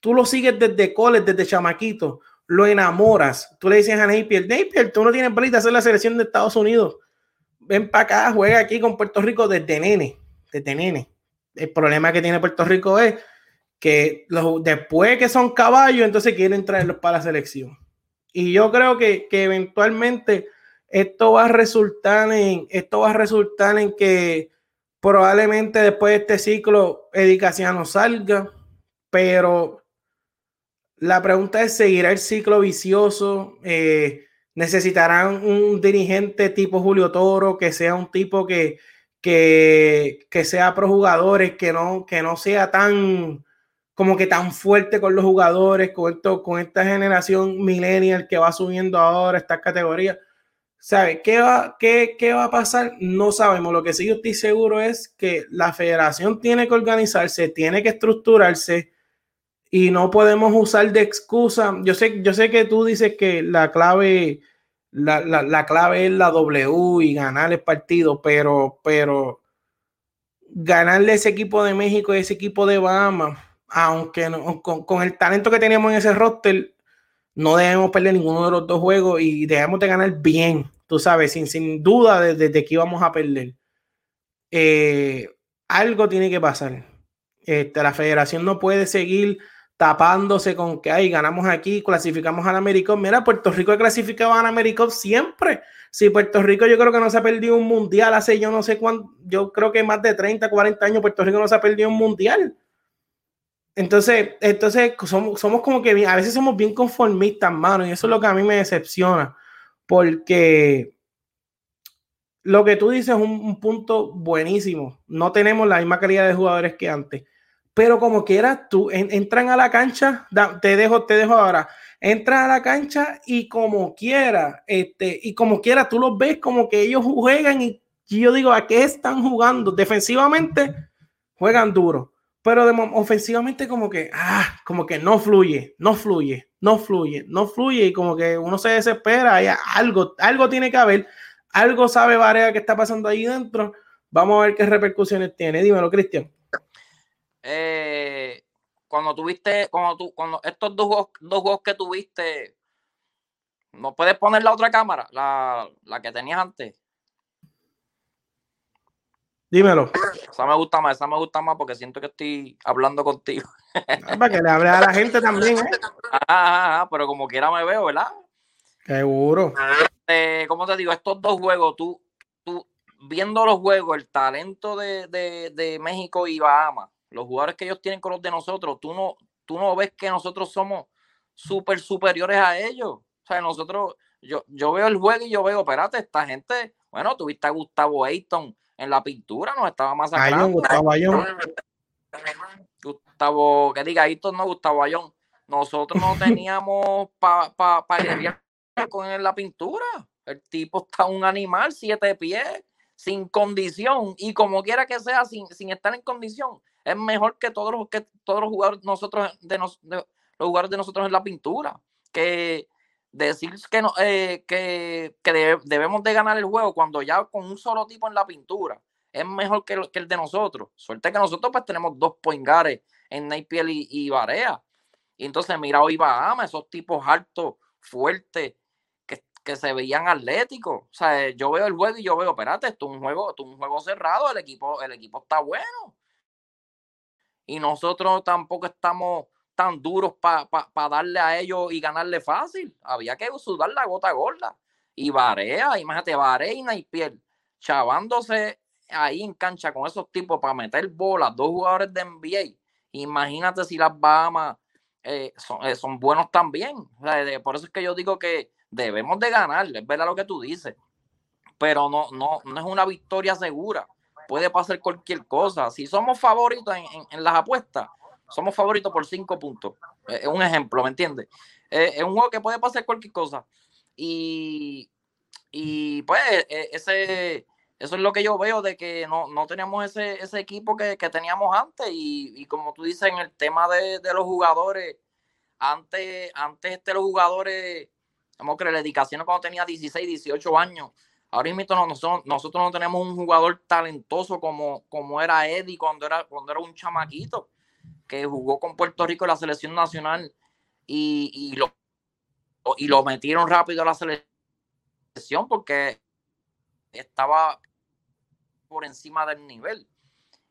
tú lo sigues desde college, desde chamaquito, lo enamoras. Tú le dices a Napier, Napier, tú no tienes para hacer la selección de Estados Unidos. Ven para acá, juega aquí con Puerto Rico desde nene, desde nene. El problema que tiene Puerto Rico es que los, después que son caballos, entonces quieren traerlos para la selección. Y yo creo que, que eventualmente esto va a resultar en, esto va a resultar en que probablemente después de este ciclo Edicaciano salga, pero la pregunta es, ¿seguirá el ciclo vicioso? Eh, ¿Necesitarán un dirigente tipo Julio Toro, que sea un tipo que, que, que sea pro jugadores, que no, que no sea tan como que tan fuerte con los jugadores, con, esto, con esta generación millennial que va subiendo ahora esta categoría? ¿Sabe qué va, qué, qué va a pasar? No sabemos. Lo que sí yo estoy seguro es que la federación tiene que organizarse, tiene que estructurarse y no podemos usar de excusa. Yo sé, yo sé que tú dices que la clave, la, la, clave es la W y ganar el partido, pero, pero ganarle ese equipo de México y ese equipo de Bahamas, aunque no, con, con, el talento que teníamos en ese roster, no debemos perder ninguno de los dos juegos y debemos de ganar bien, tú sabes, sin, sin duda desde de, que íbamos a perder. Eh, algo tiene que pasar. Este, la federación no puede seguir tapándose con que ahí ganamos aquí, clasificamos a la América. Mira, Puerto Rico ha clasificado a la América siempre. Si Puerto Rico yo creo que no se ha perdido un mundial hace yo no sé cuánto, yo creo que más de 30, 40 años Puerto Rico no se ha perdido un mundial. Entonces, entonces somos, somos como que a veces somos bien conformistas, mano, y eso es lo que a mí me decepciona, porque lo que tú dices es un, punto buenísimo. No tenemos la misma calidad de jugadores que antes, pero como quieras, tú entran a la cancha, te dejo, te dejo ahora, entran a la cancha y como quiera, este, y como quiera, tú los ves como que ellos juegan y, yo digo, ¿a qué están jugando? Defensivamente juegan duro. Pero ofensivamente como que, ah, como que no fluye, no fluye, no fluye, no fluye. Y como que uno se desespera, algo, algo tiene que haber, algo sabe Varea que está pasando ahí dentro, vamos a ver qué repercusiones tiene, dímelo Cristian. Eh, cuando tuviste, cuando tú, cuando estos dos juegos, dos juegos que tuviste, ¿no puedes poner la otra cámara, la, la que tenías antes? Dímelo. Esa me gusta más, esa me gusta más porque siento que estoy hablando contigo. Ah, para que le hable a la gente también, ¿eh? Ah, pero como quiera me veo, ¿verdad? Seguro. Eh, ¿Cómo te digo? Estos dos juegos, tú, tú viendo los juegos, el talento de, de, México y Bahamas, los jugadores que ellos tienen con los de nosotros, tú no, tú no ves que nosotros somos súper superiores a ellos. O sea, nosotros, yo, yo veo el juego y yo veo, espérate, esta gente, bueno, tuviste a Gustavo Ayton, en la pintura nos estaba masacrando. Gustavo Ayón. Gustavo, que diga esto no, Gustavo Ayón. Nosotros no teníamos para pa, pa con él la pintura. El tipo está un animal, siete pies, sin condición. Y como quiera que sea, sin, sin estar en condición, es mejor que todos los, que todos los jugadores nosotros de, los jugadores de nosotros en la pintura. Que decir que, no, eh, que, debemos de ganar el juego cuando ya con un solo tipo en la pintura es mejor que que el de nosotros. Suerte que nosotros pues tenemos dos poingares en Napier y, y Barea. Y entonces mira hoy Bahama, esos tipos altos, fuertes, que, que, se veían atléticos. O sea, yo veo el juego y yo veo, espérate, esto es un juego, esto es un juego cerrado, el equipo, el equipo está bueno. Y nosotros tampoco estamos tan duros para darle a ellos y ganarle fácil. Había que sudar la gota gorda. Y Barea, imagínate, Barea y piel chavándose ahí en cancha con esos tipos para meter bolas, dos jugadores de NBA. Imagínate si las Bahamas eh, eh, son, buenos también. por eso es que yo digo que debemos de ganar, es verdad lo que tú dices. Pero no, no, no es una victoria segura. Puede pasar cualquier cosa. Si somos favoritos en las apuestas, somos favoritos por cinco puntos. Es un ejemplo, ¿me entiendes? Es un juego que puede pasar cualquier cosa. Y, y pues e, ese, eso es lo que yo veo de que no, no teníamos ese, ese equipo que, teníamos antes. Y, como tú dices, en el tema de, los jugadores, antes, antes este, los jugadores, vamos que la dedicación cuando tenía 16, 18 años. Ahora mismo nosotros, nosotros no tenemos un jugador talentoso como, como era Eddie cuando era, cuando era un chamaquito que jugó con Puerto Rico en la selección nacional y, lo, y lo metieron rápido a la selección porque estaba por encima del nivel.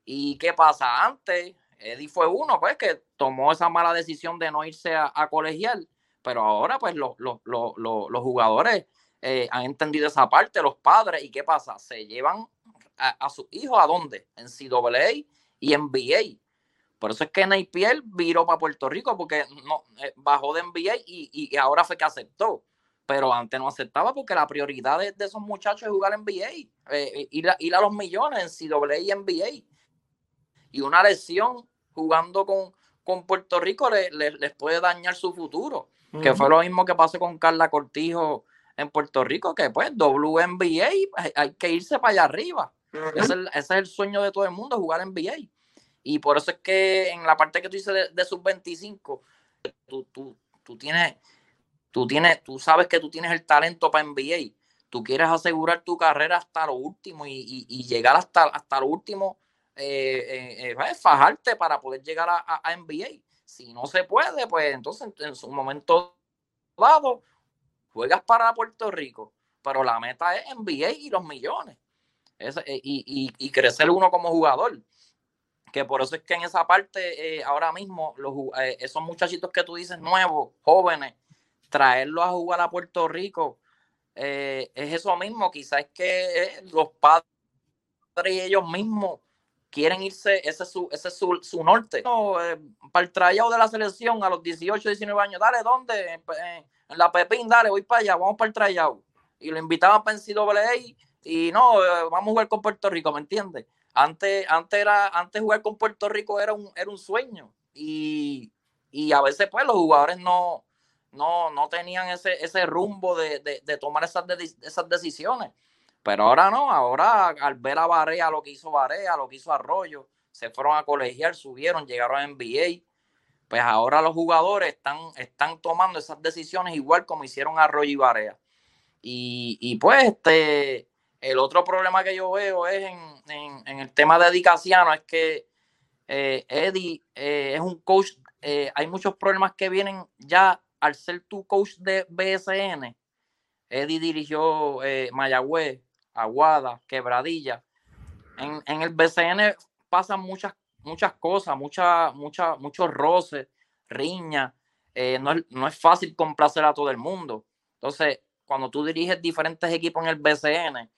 ¿Y qué pasa? Antes, Eddie fue uno, pues, que tomó esa mala decisión de no irse a, colegial, pero ahora, pues, los, jugadores eh, han entendido esa parte, los padres, ¿y qué pasa? Se llevan a, a sus hijos a dónde? En CAA y en NBA. Por eso es que Napier viró para Puerto Rico, porque no, eh, bajó de NBA y, ahora fue que aceptó. Pero antes no aceptaba porque la prioridad de, esos muchachos es jugar en NBA, eh, eh, ir, a, los millones en CAA y NBA. Y una lesión jugando con, con Puerto Rico les puede dañar su futuro. Que fue lo mismo que pasó con Carla Cortijo en Puerto Rico, que pues WNBA hay, hay que irse para allá arriba. ese, es el, sueño de todo el mundo, jugar en NBA. Y por eso es que en la parte que tú dices de, de sub-25, tú, tú, tú, tienes, tú tienes, tú sabes que tú tienes el talento para NBA. Tú quieres asegurar tu carrera hasta lo último y, y, llegar hasta, hasta lo último, eh, eh, eh fajarte para poder llegar a, a, NBA. Si no se puede, pues entonces en su momento dado, juegas para Puerto Rico, pero la meta es NBA y los millones. Eh, y, crecer uno como jugador. Que por eso es que en esa parte, eh, ahora mismo, los, eh, esos muchachitos que tú dices nuevos, jóvenes, traerlos a jugar a Puerto Rico, es eso mismo. Quizás es que los padres y ellos mismos quieren irse, ese es su, ese es su, su norte. para el trayado de la selección a los 18, 19 años, dale, ¿dónde? En, la Pepín, dale, voy para allá, vamos para el trayado. Y lo invitaban para NCAA y no, eh, vamos a jugar con Puerto Rico, ¿me entiendes? Antes, antes, era, antes jugar con Puerto Rico era un, era un sueño y, a veces pues los jugadores no, no, no tenían ese, ese rumbo de, tomar esas, esas decisiones. Pero ahora no, ahora al ver a Barea, lo que hizo Barea, lo que hizo Arroyo, se fueron a colegiar, subieron, llegaron a NBA. Pues ahora los jugadores están, están tomando esas decisiones igual como hicieron Arroyo y Barea. Y, y pues este, el otro problema que yo veo es en, el tema de Eddie Casiano, es que eh, Eddie eh, es un coach, eh, hay muchos problemas que vienen ya al ser tu coach de BSN. Eddie dirigió Mayagüez, Aguada, Quebradilla. En, el BSN pasan muchas, muchas cosas, muchas, muchas, muchos roces, riñas. no, es, no es fácil complacer a todo el mundo. Entonces, cuando tú diriges diferentes equipos en el BCN,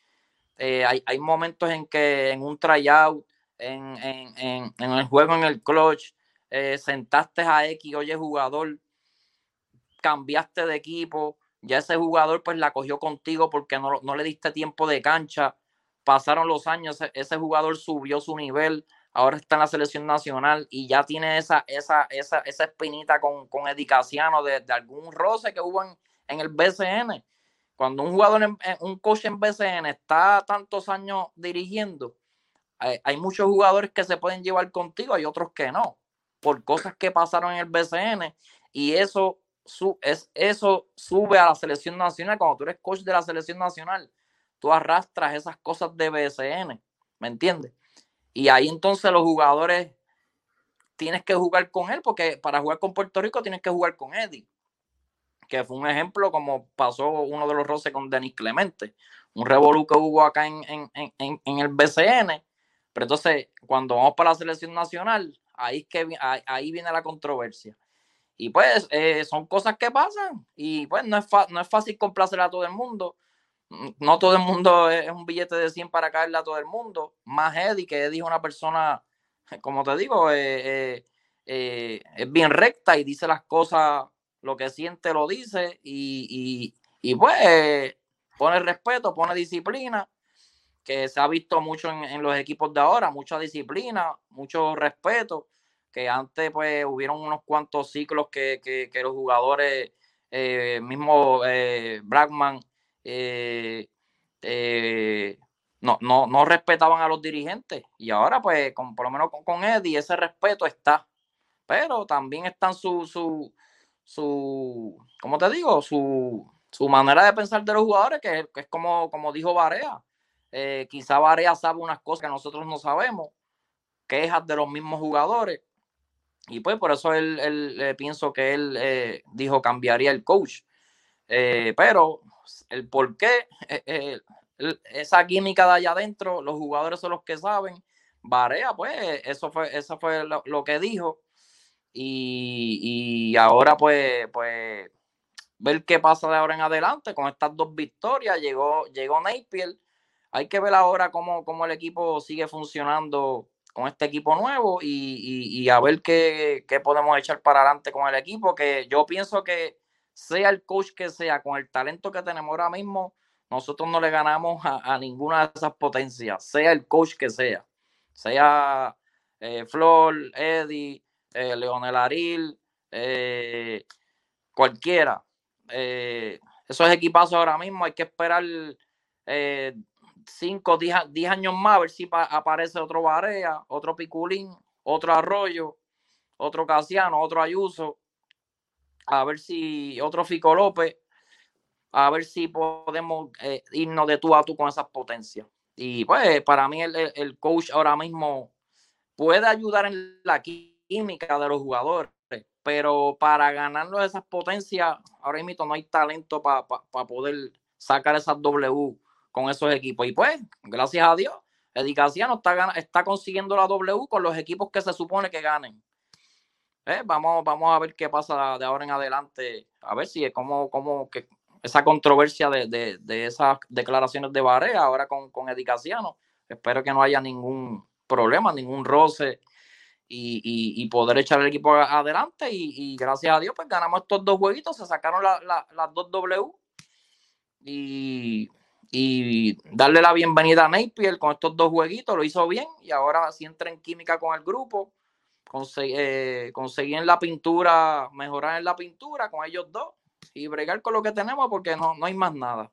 eh, hay, momentos en que en un tryout, en, en, en, el juego en el clutch, eh, sentaste a X, oye jugador, cambiaste de equipo, ya ese jugador pues la cogió contigo porque no, no le diste tiempo de cancha, pasaron los años, ese, jugador subió su nivel, ahora está en la selección nacional y ya tiene esa, esa, esa, esa espinita con, con Edicaciano de, de algún roce que hubo en, en el BCN cuando un jugador, en, un coach en BCN está tantos años dirigiendo, hay, muchos jugadores que se pueden llevar contigo, hay otros que no, por cosas que pasaron en el BCN y eso, es, eso sube a la selección nacional. Cuando tú eres coach de la selección nacional, tú arrastras esas cosas de BCN, ¿me entiendes? Y ahí entonces los jugadores tienes que jugar con él, porque para jugar con Puerto Rico tienes que jugar con Eddie que fue un ejemplo como pasó uno de los roces con Denis Clemente, un revolú que hubo acá en, el BCN, pero entonces cuando vamos para la selección nacional, ahí, que, ahí, viene la controversia. Y pues eh, son cosas que pasan y pues no es, no es fácil complacer a todo el mundo. No todo el mundo es un billete de 100 para caerle a todo el mundo. Más Eddie, que Eddie es una persona, como te digo, eh, eh, es bien recta y dice las cosas lo que siente lo dice y, pues pone respeto, pone disciplina, que se ha visto mucho en, los equipos de ahora, mucha disciplina, mucho respeto, que antes pues hubieron unos cuantos ciclos que, los jugadores, eh, mismo eh, Blackman, eh, eh, no, no, respetaban a los dirigentes y ahora pues con, por lo menos con, con Eddie ese respeto está, pero también están su, su su, ¿cómo te digo? Su, su manera de pensar de los jugadores, que, es como, como dijo Barea. Eh, quizá Barea sabe unas cosas que nosotros no sabemos, quejas de los mismos jugadores. Y pues por eso él, él eh, pienso que él eh, dijo cambiaría el coach. pero el por qué, esa química de allá adentro, los jugadores son los que saben. Barea, pues, eso fue, eso fue lo que dijo. Y, ahora, pues, pues, ver qué pasa de ahora en adelante con estas dos victorias. Llegó, llegó Napier. Hay que ver ahora cómo, cómo el equipo sigue funcionando con este equipo nuevo y, a ver qué, podemos echar para adelante con el equipo. Que yo pienso que sea el coach que sea, con el talento que tenemos ahora mismo, nosotros no le ganamos a, ninguna de esas potencias, sea el coach que sea, sea eh, Flor, Eddie, eh, Leonel Aril, eh, cualquiera. Eh, esos equipazos ahora mismo hay que esperar 5, 10 años más a ver si aparece otro Barea, otro Piculín, otro Arroyo, otro Casiano, otro Ayuso, a ver si otro Fico López, a ver si podemos eh, irnos de tú a tú con esas potencias. Y pues para mí el, el coach ahora mismo puede ayudar en la química de los jugadores, pero para ganarnos esas potencias, ahora mismo no hay talento para poder sacar esas W con esos equipos. Y pues, gracias a Dios, Edicaciano está, está consiguiendo la W con los equipos que se supone que ganen. Eh, vamos, vamos a ver qué pasa de ahora en adelante, a ver si es como, como que esa controversia de, esas declaraciones de Barea ahora con, con Edicaciano. Espero que no haya ningún problema, ningún roce y, poder echar el equipo adelante. Y, gracias a Dios, pues ganamos estos dos jueguitos, se sacaron las dos W. Y, darle la bienvenida a Napier con estos dos jueguitos, lo hizo bien y ahora si entra en química con el grupo, eh, conseguir en la pintura, mejorar en la pintura con ellos dos y bregar con lo que tenemos porque no, no hay más nada.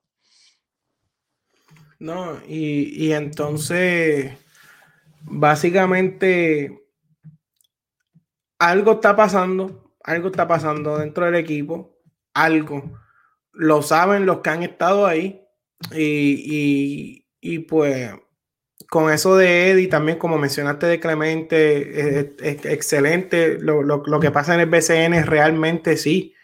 No, y, y entonces básicamente algo está pasando, algo está pasando dentro del equipo, algo. Lo saben los que han estado ahí y, y, pues con eso de Eddie, también como mencionaste de Clemente, es, excelente. Lo, lo, lo, que pasa en el BCN realmente sí.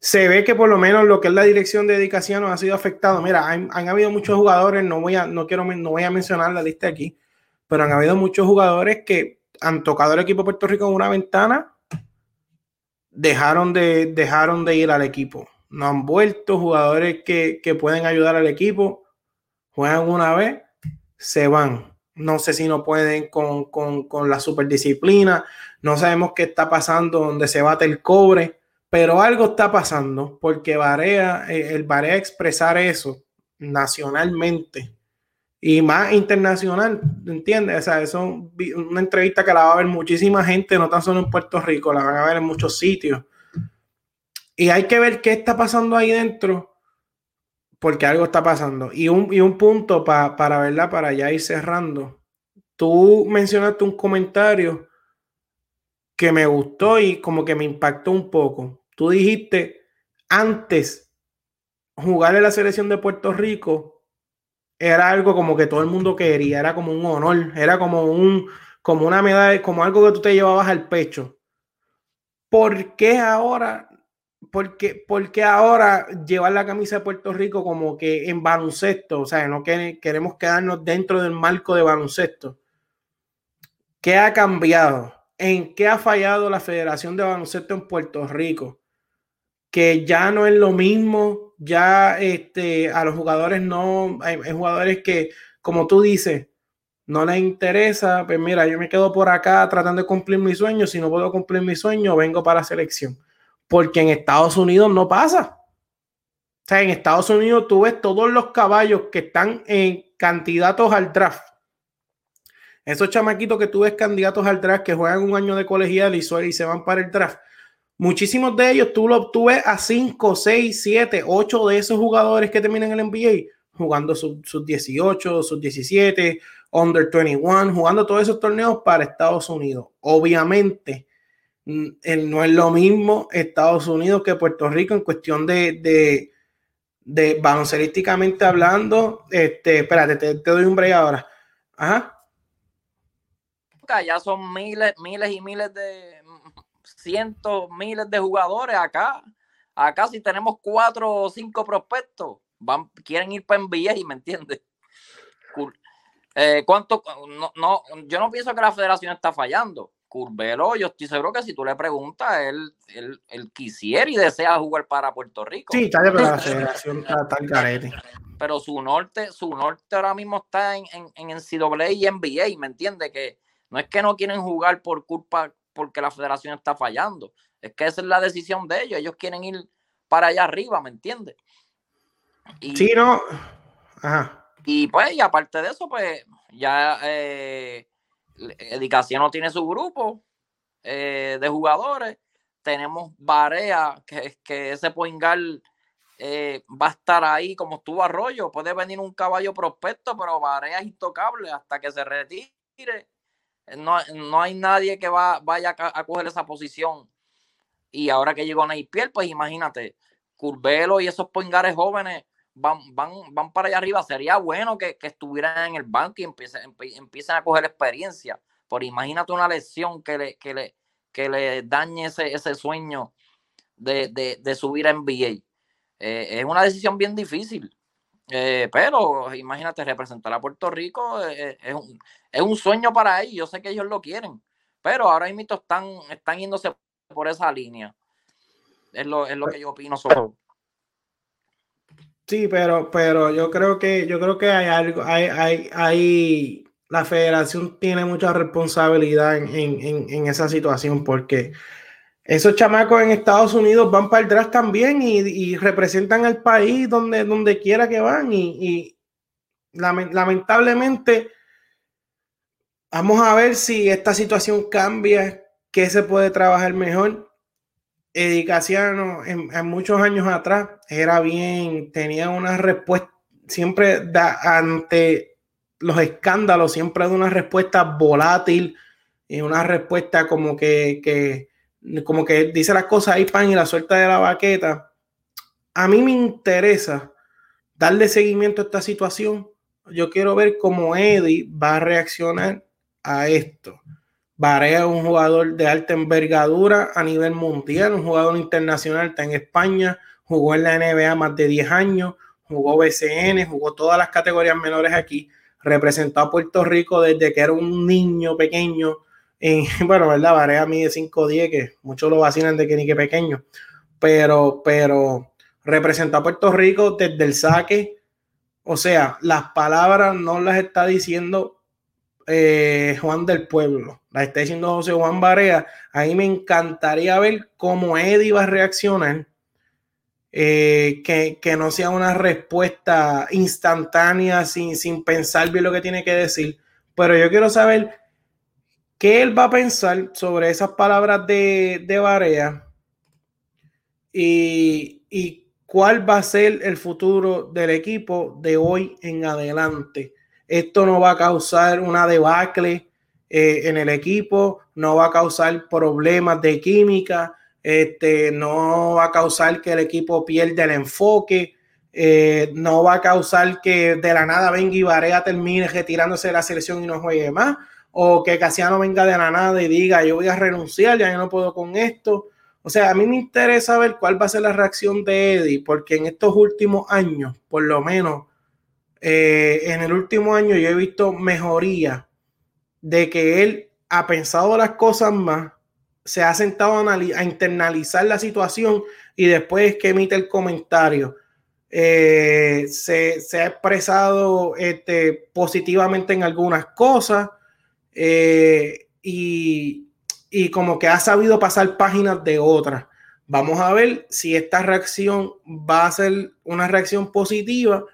Se ve que por lo menos lo que es la dirección de dedicación ha sido afectado. Mira, han, han, habido muchos jugadores, no voy a, no quiero, no voy a mencionar la lista aquí, pero han habido muchos jugadores que han tocado el equipo de Puerto Rico en una ventana, dejaron de, dejaron de ir al equipo. No han vuelto jugadores que, pueden ayudar al equipo, juegan una vez, se van. No sé si no pueden con, con la superdisciplina, no sabemos qué está pasando donde se bate el cobre, pero algo está pasando porque Barea, eh, el Barea expresar eso nacionalmente y más internacional, ¿entiendes? O sea, eso es una entrevista que la va a ver muchísima gente, no tan solo en Puerto Rico, la van a ver en muchos sitios. Y hay que ver qué está pasando ahí dentro, porque algo está pasando. Y un, y un punto para, ¿verdad? Para ya ir cerrando. Tú mencionaste un comentario que me gustó y como que me impactó un poco. Tú dijiste, antes, jugar en la selección de Puerto Rico era algo como que todo el mundo quería, era como un honor, era como un como una medalla, como algo que tú te llevabas al pecho. ¿Por qué ahora? ¿Por qué, ahora llevar la camisa de Puerto Rico como que en baloncesto? O sea, no queremos quedarnos dentro del marco de baloncesto. ¿Qué ha cambiado? ¿En qué ha fallado la Federación de Baloncesto en Puerto Rico? Que ya no es lo mismo ya este, a los jugadores no, hay, jugadores que, como tú dices, no les interesa, pues mira, yo me quedo por acá tratando de cumplir mi sueño, si no puedo cumplir mi sueño, vengo para la selección, porque en Estados Unidos no pasa. O sea, en Estados Unidos tú ves todos los caballos que están en candidatos al draft. Esos chamaquitos que tú ves candidatos al draft que juegan un año de colegial y, y se van para el draft Muchísimos de ellos tú lo obtuves a 5, 6, 7, 8 de esos jugadores que terminan el NBA jugando sus 18, sus 17, under 21, jugando todos esos torneos para Estados Unidos. Obviamente, no es lo mismo Estados Unidos que Puerto Rico en cuestión de, de, baloncelísticamente hablando. Este, espérate, te, te doy un break ahora. Ajá. Ya son miles, miles y miles de cientos, miles de jugadores acá. Acá si tenemos cuatro o cinco prospectos, van, quieren ir para NBA, ¿me entiendes? Eh, ¿cuánto? No, no, yo no pienso que la federación está fallando. Curvelo, yo estoy seguro que si tú le preguntas, él, él, quisiera y desea jugar para Puerto Rico. Sí, está pero la federación está tan carete. Pero su norte, su norte ahora mismo está en, en, en NCAA y NBA, ¿me entiendes? Que no es que no quieren jugar por culpa porque la federación está fallando. Es que esa es la decisión de ellos. Ellos quieren ir para allá arriba, ¿me entiendes? Y, sí, no. Ajá. Y pues, y aparte de eso, pues, ya eh, no tiene su grupo eh, de jugadores. Tenemos Barea, que, que ese Poingal eh, va a estar ahí como estuvo Arroyo. Puede venir un caballo prospecto, pero Barea es intocable hasta que se retire no, no hay nadie que va, vaya a, coger esa posición. Y ahora que llegó Naipiel, pues imagínate, Curvelo y esos poingares jóvenes van, van, van para allá arriba. Sería bueno que, estuvieran en el banco y empiecen, empiecen a coger experiencia. Pero imagínate una lesión que le, que le, que le dañe ese, ese sueño de, de, subir a NBA. Eh, es una decisión bien difícil. Eh, pero imagínate, representar a Puerto Rico eh, es, un, es, un, sueño para ellos. Yo sé que ellos lo quieren, pero ahora mismo están, están yéndose por esa línea. Es lo, es lo que yo opino sobre. Sí, pero, pero yo creo que yo creo que hay algo, hay, hay, hay la federación tiene mucha responsabilidad en, en, en esa situación porque esos chamacos en Estados Unidos van para el draft también y, representan al país donde, donde quiera que van. Y, lamentablemente, vamos a ver si esta situación cambia, qué se puede trabajar mejor. Edicaciano en, en, muchos años atrás era bien, tenía una respuesta, siempre ante los escándalos, siempre de una respuesta volátil y una respuesta como que, que como que dice las cosas ahí, pan, y la suelta de la baqueta. A mí me interesa darle seguimiento a esta situación. Yo quiero ver cómo Eddie va a reaccionar a esto. Barea es un jugador de alta envergadura a nivel mundial, un jugador internacional, está en España, jugó en la NBA más de 10 años, jugó BCN, jugó todas las categorías menores aquí, representó a Puerto Rico desde que era un niño pequeño bueno, ¿verdad? Varea mide 5'10, que muchos lo vacilan de que ni que pequeño, pero, pero representó a Puerto Rico desde el saque. O sea, las palabras no las está diciendo eh, Juan del Pueblo, las está diciendo José Juan Barea. Ahí me encantaría ver cómo Eddie va a reaccionar. Eh, que, que, no sea una respuesta instantánea sin, sin pensar bien lo que tiene que decir. Pero yo quiero saber ¿Qué él va a pensar sobre esas palabras de, de Barea? Y, cuál va a ser el futuro del equipo de hoy en adelante. Esto no va a causar una debacle eh, en el equipo, no va a causar problemas de química, este, no va a causar que el equipo pierda el enfoque, eh, no va a causar que de la nada venga y Barea termine retirándose de la selección y no juegue más o que Casiano venga de la nada y diga yo voy a renunciar, ya no puedo con esto. O sea, a mí me interesa ver cuál va a ser la reacción de Eddie, porque en estos últimos años, por lo menos, eh, en el último año yo he visto mejoría de que él ha pensado las cosas más, se ha sentado a, internalizar la situación y después que emite el comentario. Eh, se, ha expresado este, positivamente en algunas cosas, eh, y, como que ha sabido pasar páginas de otras. Vamos a ver si esta reacción va a ser una reacción positiva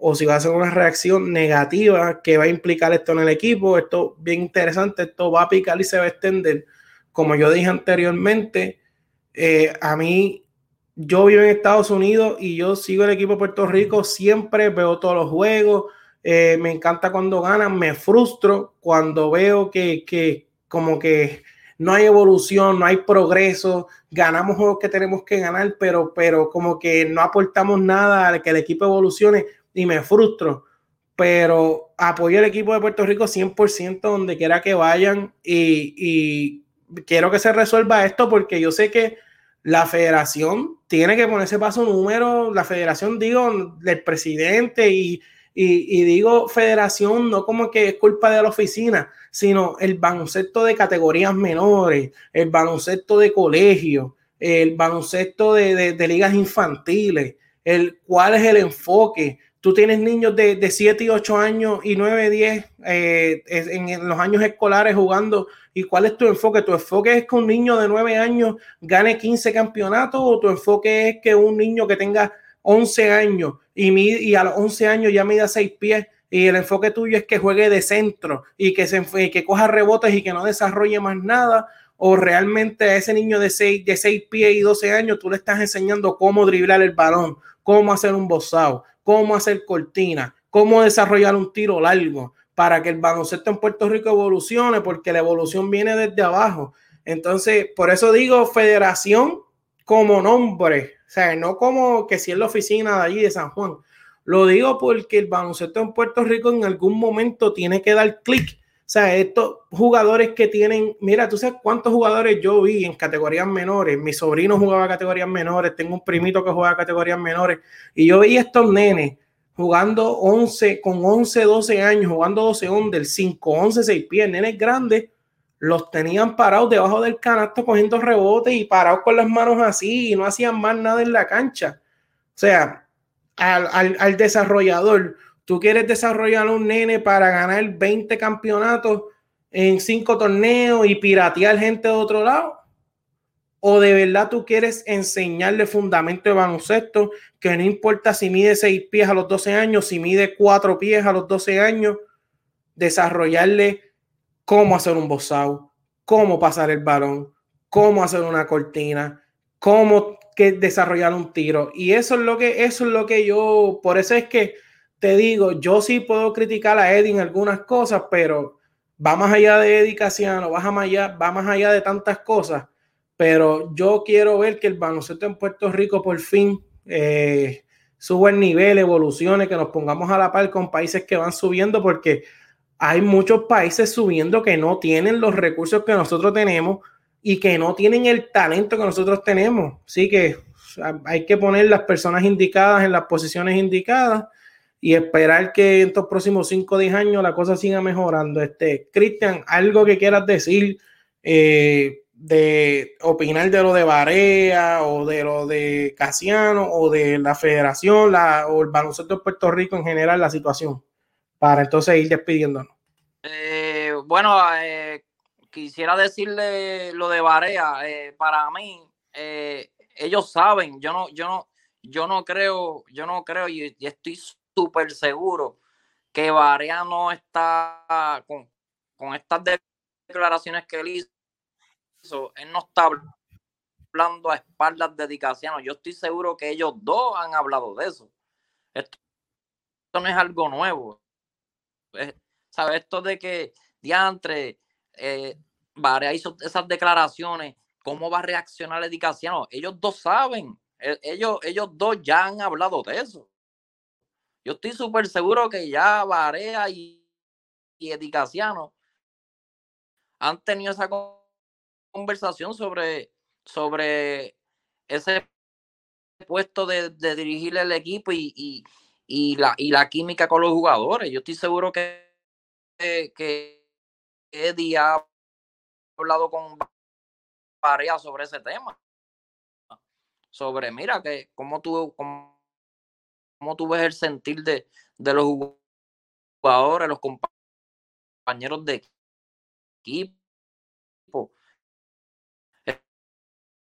o si va a ser una reacción negativa que va a implicar esto en el equipo. Esto bien interesante, esto va a picar y se va a extender. Como yo dije anteriormente, eh, a mí yo vivo en Estados Unidos y yo sigo el equipo de Puerto Rico, siempre veo todos los juegos, eh, me encanta cuando ganan, me frustro cuando veo que, como que no hay evolución, no hay progreso, ganamos juegos que tenemos que ganar, pero, pero como que no aportamos nada a que el equipo evolucione y me frustro. Pero apoyo al equipo de Puerto Rico 100% donde quiera que vayan y, y quiero que se resuelva esto porque yo sé que la federación tiene que ponerse paso número, la federación, digo, del presidente y y, digo federación no como que es culpa de la oficina, sino el baloncesto de categorías menores, el baloncesto de colegio, el baloncesto de, de, ligas infantiles, el cuál es el enfoque. Tú tienes niños de, de 7 y 8 años y 9, 10 eh, en, los años escolares jugando. ¿Y cuál es tu enfoque? ¿Tu enfoque es que un niño de 9 años gane 15 campeonatos o tu enfoque es que un niño que tenga 11 años y, y a los 11 años ya mida 6 pies y el enfoque tuyo es que juegue de centro y que, se, que coja rebotes y que no desarrolle más nada, o realmente a ese niño de 6, de 6 pies y 12 años tú le estás enseñando cómo driblar el balón, cómo hacer un bozado, cómo hacer cortina, cómo desarrollar un tiro largo. para que el baloncesto en Puerto Rico evolucione, porque la evolución viene desde abajo. Entonces, por eso digo federación como nombre, o sea, no como que si es la oficina de allí de San Juan. Lo digo porque el baloncesto en Puerto Rico en algún momento tiene que dar clic. O sea, estos jugadores que tienen, mira, tú sabes cuántos jugadores yo vi en categorías menores. Mi sobrino jugaba categorías menores, tengo un primito que juega categorías menores, y yo veía estos nenes jugando 11, con 11, 12 años, jugando 12 del 5, 11, 6 pies, nenes grandes, los tenían parados debajo del canasto cogiendo rebotes y parados con las manos así y no hacían más nada en la cancha. O sea, al, al, desarrollador, tú quieres desarrollar un nene para ganar 20 campeonatos en 5 torneos y piratear gente de otro lado o de verdad tú quieres enseñarle fundamento de baloncesto, que no importa si mide seis pies a los 12 años, si mide cuatro pies a los 12 años, desarrollarle cómo hacer un bozao, cómo pasar el balón, cómo hacer una cortina, cómo que desarrollar un tiro. Y eso es lo que, eso es lo que yo, por eso es que te digo, yo sí puedo criticar a Eddie en algunas cosas, pero va más allá de Eddie Casiano, va más allá, va más allá de tantas cosas pero yo quiero ver que el baloncesto en Puerto Rico por fin eh, suba el nivel, evolucione, que nos pongamos a la par con países que van subiendo, porque hay muchos países subiendo que no tienen los recursos que nosotros tenemos y que no tienen el talento que nosotros tenemos. Así que hay que poner las personas indicadas en las posiciones indicadas y esperar que en estos próximos 5 o 10 años la cosa siga mejorando. Este, Cristian, algo que quieras decir. Eh, de opinar de lo de Barea o de lo de Casiano o de la federación la, o el baloncesto de Puerto Rico en general, la situación, para entonces ir despidiéndonos. Eh, bueno, eh, quisiera decirle lo de Barea, eh, para mí, ellos saben, yo no, yo no, yo no creo, yo no creo y, estoy súper seguro que Barea no está con, con estas declaraciones que él hizo él no está hablando a espaldas de Yo estoy seguro que ellos dos han hablado de eso. Esto, no es algo nuevo. ¿Sabes? Esto de que diantre eh, Varea hizo esas declaraciones, ¿cómo va a reaccionar Edicaciano? Ellos dos saben, e, ellos, ellos dos ya han hablado de eso. Yo estoy súper seguro que ya Varea y, y Edicaciano han tenido esa conversación sobre, sobre ese puesto de, dirigir el equipo y, la, y la química con los jugadores. Yo estoy seguro que, que Eddie ha hablado con Parea sobre ese tema. Sobre, mira, que cómo tú, tú ves el sentir de, de los jugadores, los compañeros de equipo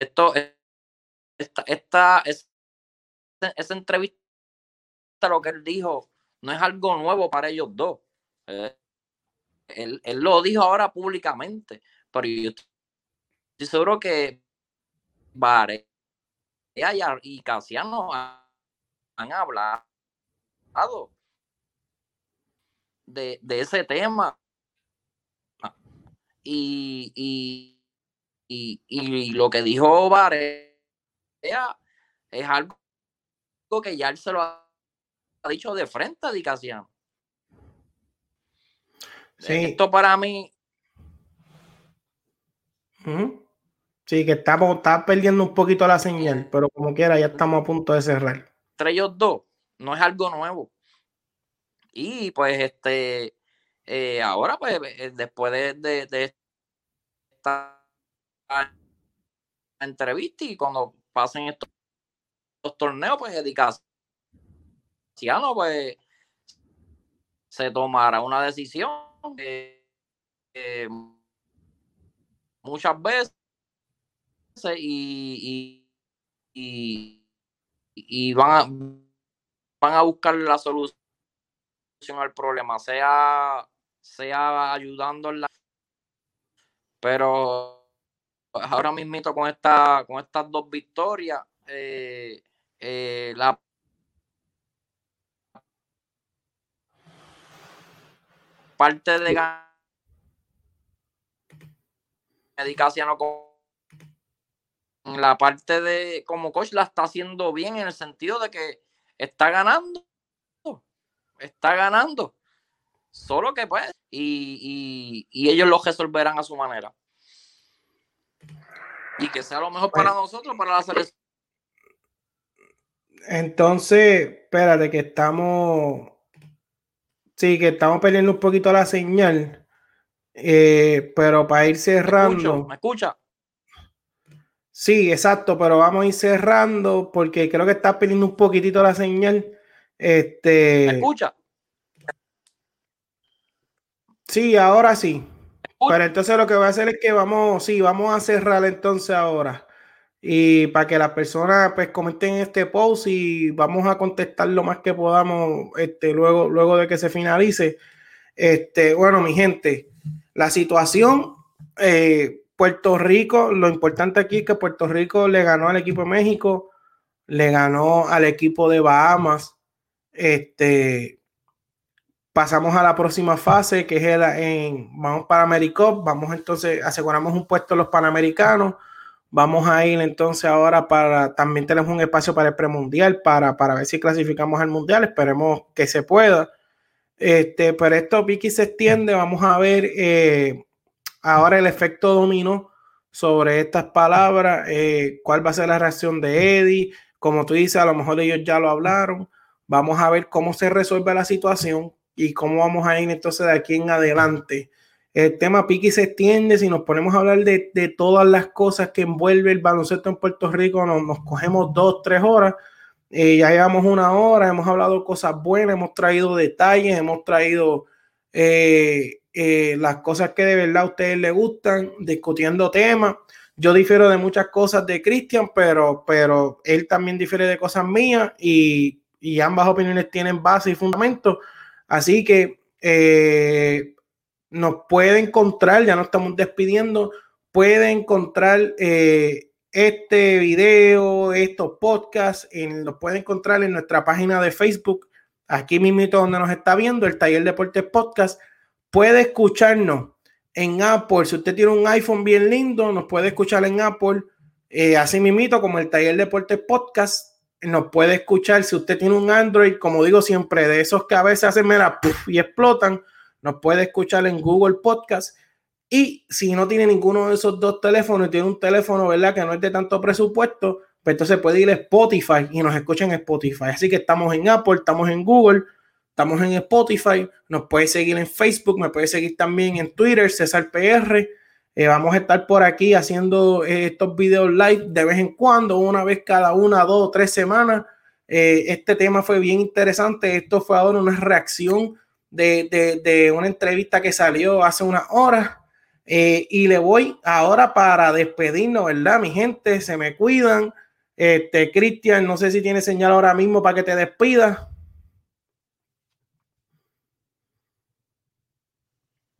esto, esta, esta, esa, entrevista, lo que él dijo, no es algo nuevo para ellos dos. Eh, él, lo dijo ahora públicamente, pero yo estoy seguro que Vare y Casiano han, hablado de, de ese tema. y, y, lo que dijo Varea es algo que ya él se lo ha dicho de frente a Dicasiano. Sí. Esto para mí. Sí, que estamos está perdiendo un poquito la señal, pero como quiera, ya estamos a punto de cerrar. Entre ellos dos, no es algo nuevo. Y pues, este, eh, ahora, pues, eh, después de, esta entrevista y cuando pasen estos, torneos, pues no pues se tomará una decisión muchas veces y, van, a, van a buscar la solución al problema, sea, sea ayudando en la... Pero ahora mismo con, esta, con estas dos victorias, eh, eh, la parte de Medicasiano con la parte de como coach la está haciendo bien en el sentido de que está ganando. Está ganando. Solo que pues, y, y, ellos lo resolverán a su manera. Y que sea lo mejor para pues nosotros, para la selección. Entonces, espérate, que estamos. Sí, que estamos perdiendo un poquito la señal. Eh, pero para ir cerrando. ¿Me escucha? Sí, exacto, pero vamos a ir cerrando porque creo que está perdiendo un poquitito la señal. Este. ¿Me escucha? Sí, ahora sí. Pero entonces lo que voy a hacer es que vamos, sí, vamos a cerrar entonces ahora. Y para que las personas pues comenten este post y vamos a contestar lo más que podamos este, luego, luego de que se finalice. Este, bueno, mi gente, la situación, eh, Puerto Rico, lo importante aquí es que Puerto Rico le ganó al equipo de México, le ganó al equipo de Bahamas. Este, pasamos a la próxima fase, que es el, en, vamos para Americop, vamos entonces, aseguramos un puesto los Panamericanos, vamos a ir entonces ahora para, también tenemos un espacio para el premundial, para, para ver si clasificamos al mundial, esperemos que se pueda. Este, pero esto Vicky se extiende, vamos a ver eh, ahora el efecto dominó sobre estas palabras, eh, cuál va a ser la reacción de Eddie, como tú dices, a lo mejor ellos ya lo hablaron, vamos a ver cómo se resuelve la situación, y cómo vamos a ir entonces de aquí en adelante. El tema Piqui se extiende, si nos ponemos a hablar de, todas las cosas que envuelve el baloncesto en Puerto Rico, nos, nos cogemos dos, tres horas. Eh, ya llevamos una hora, hemos hablado cosas buenas, hemos traído detalles, hemos traído eh, eh, las cosas que de verdad a ustedes les gustan, discutiendo temas. Yo difiero de muchas cosas de Cristian, pero, pero él también difiere de cosas mías y, y ambas opiniones tienen base y fundamento. Así que eh, nos puede encontrar, ya nos estamos despidiendo, puede encontrar eh, este video, estos podcasts, en, los puede encontrar en nuestra página de Facebook, aquí mismo donde nos está viendo, el Taller Deportes Podcast. Puede escucharnos en Apple. Si usted tiene un iPhone bien lindo, nos puede escuchar en Apple. Eh, así mismito como el Taller Deportes Podcast nos puede escuchar. Si usted tiene un Android, como digo siempre, de esos que a veces hacen mera y explotan, nos puede escuchar en Google Podcast. Y si no tiene ninguno de esos dos teléfonos tiene un teléfono, ¿verdad? Que no es de tanto presupuesto, pues entonces puede ir a Spotify y nos escucha en Spotify. Así que estamos en Apple, estamos en Google, estamos en Spotify, nos puede seguir en Facebook, me puede seguir también en Twitter, César PR. Eh, vamos a estar por aquí haciendo eh, estos videos live de vez en cuando, una vez cada una, dos, tres semanas. Eh, este tema fue bien interesante. Esto fue ahora una reacción de, una entrevista que salió hace unas horas. y le voy ahora para despedirnos, ¿verdad? Mi gente, se me cuidan. Este, Cristian, no sé si tiene señal ahora mismo para que te despidas.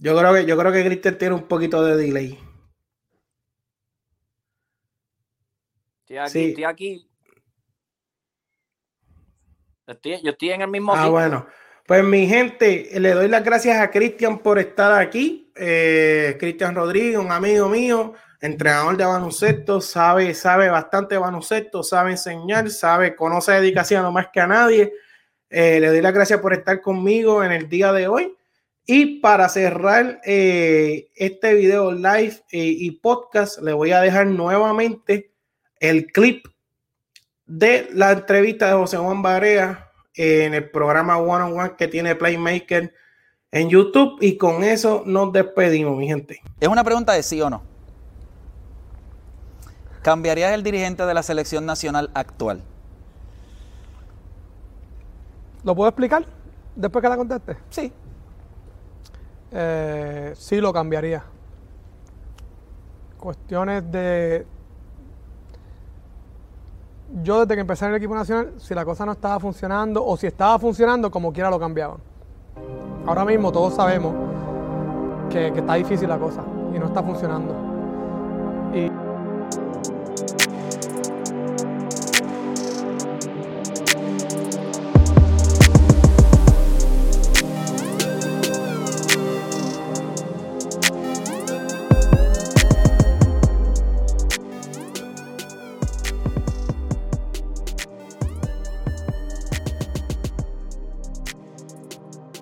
Yo creo que, yo creo que Cristian tiene un poquito de delay. Estoy aquí, estoy aquí. yo estoy en el mismo Ah, bueno. Pues mi gente, le doy las gracias a Cristian por estar aquí. Eh, Cristian Rodríguez, un amigo mío, entrenador de baloncesto, sabe, sabe bastante baloncesto, sabe enseñar, sabe, conoce dedicación no más que a nadie. Eh, le doy las gracias por estar conmigo en el día de hoy. Y para cerrar eh, este video live eh, y podcast, le voy a dejar nuevamente el clip de la entrevista de José Juan Barea en el programa One on One que tiene Playmaker en YouTube. Y con eso nos despedimos, mi gente. Es una pregunta de sí o no. ¿Cambiarías el dirigente de la selección nacional actual? ¿Lo puedo explicar después que la conteste? Sí eh, sí lo cambiaría. Cuestiones de... Yo desde que empecé en el equipo nacional, si la cosa no estaba funcionando o si estaba funcionando, como quiera lo cambiaban. Ahora mismo todos sabemos que, que está difícil la cosa y no está funcionando.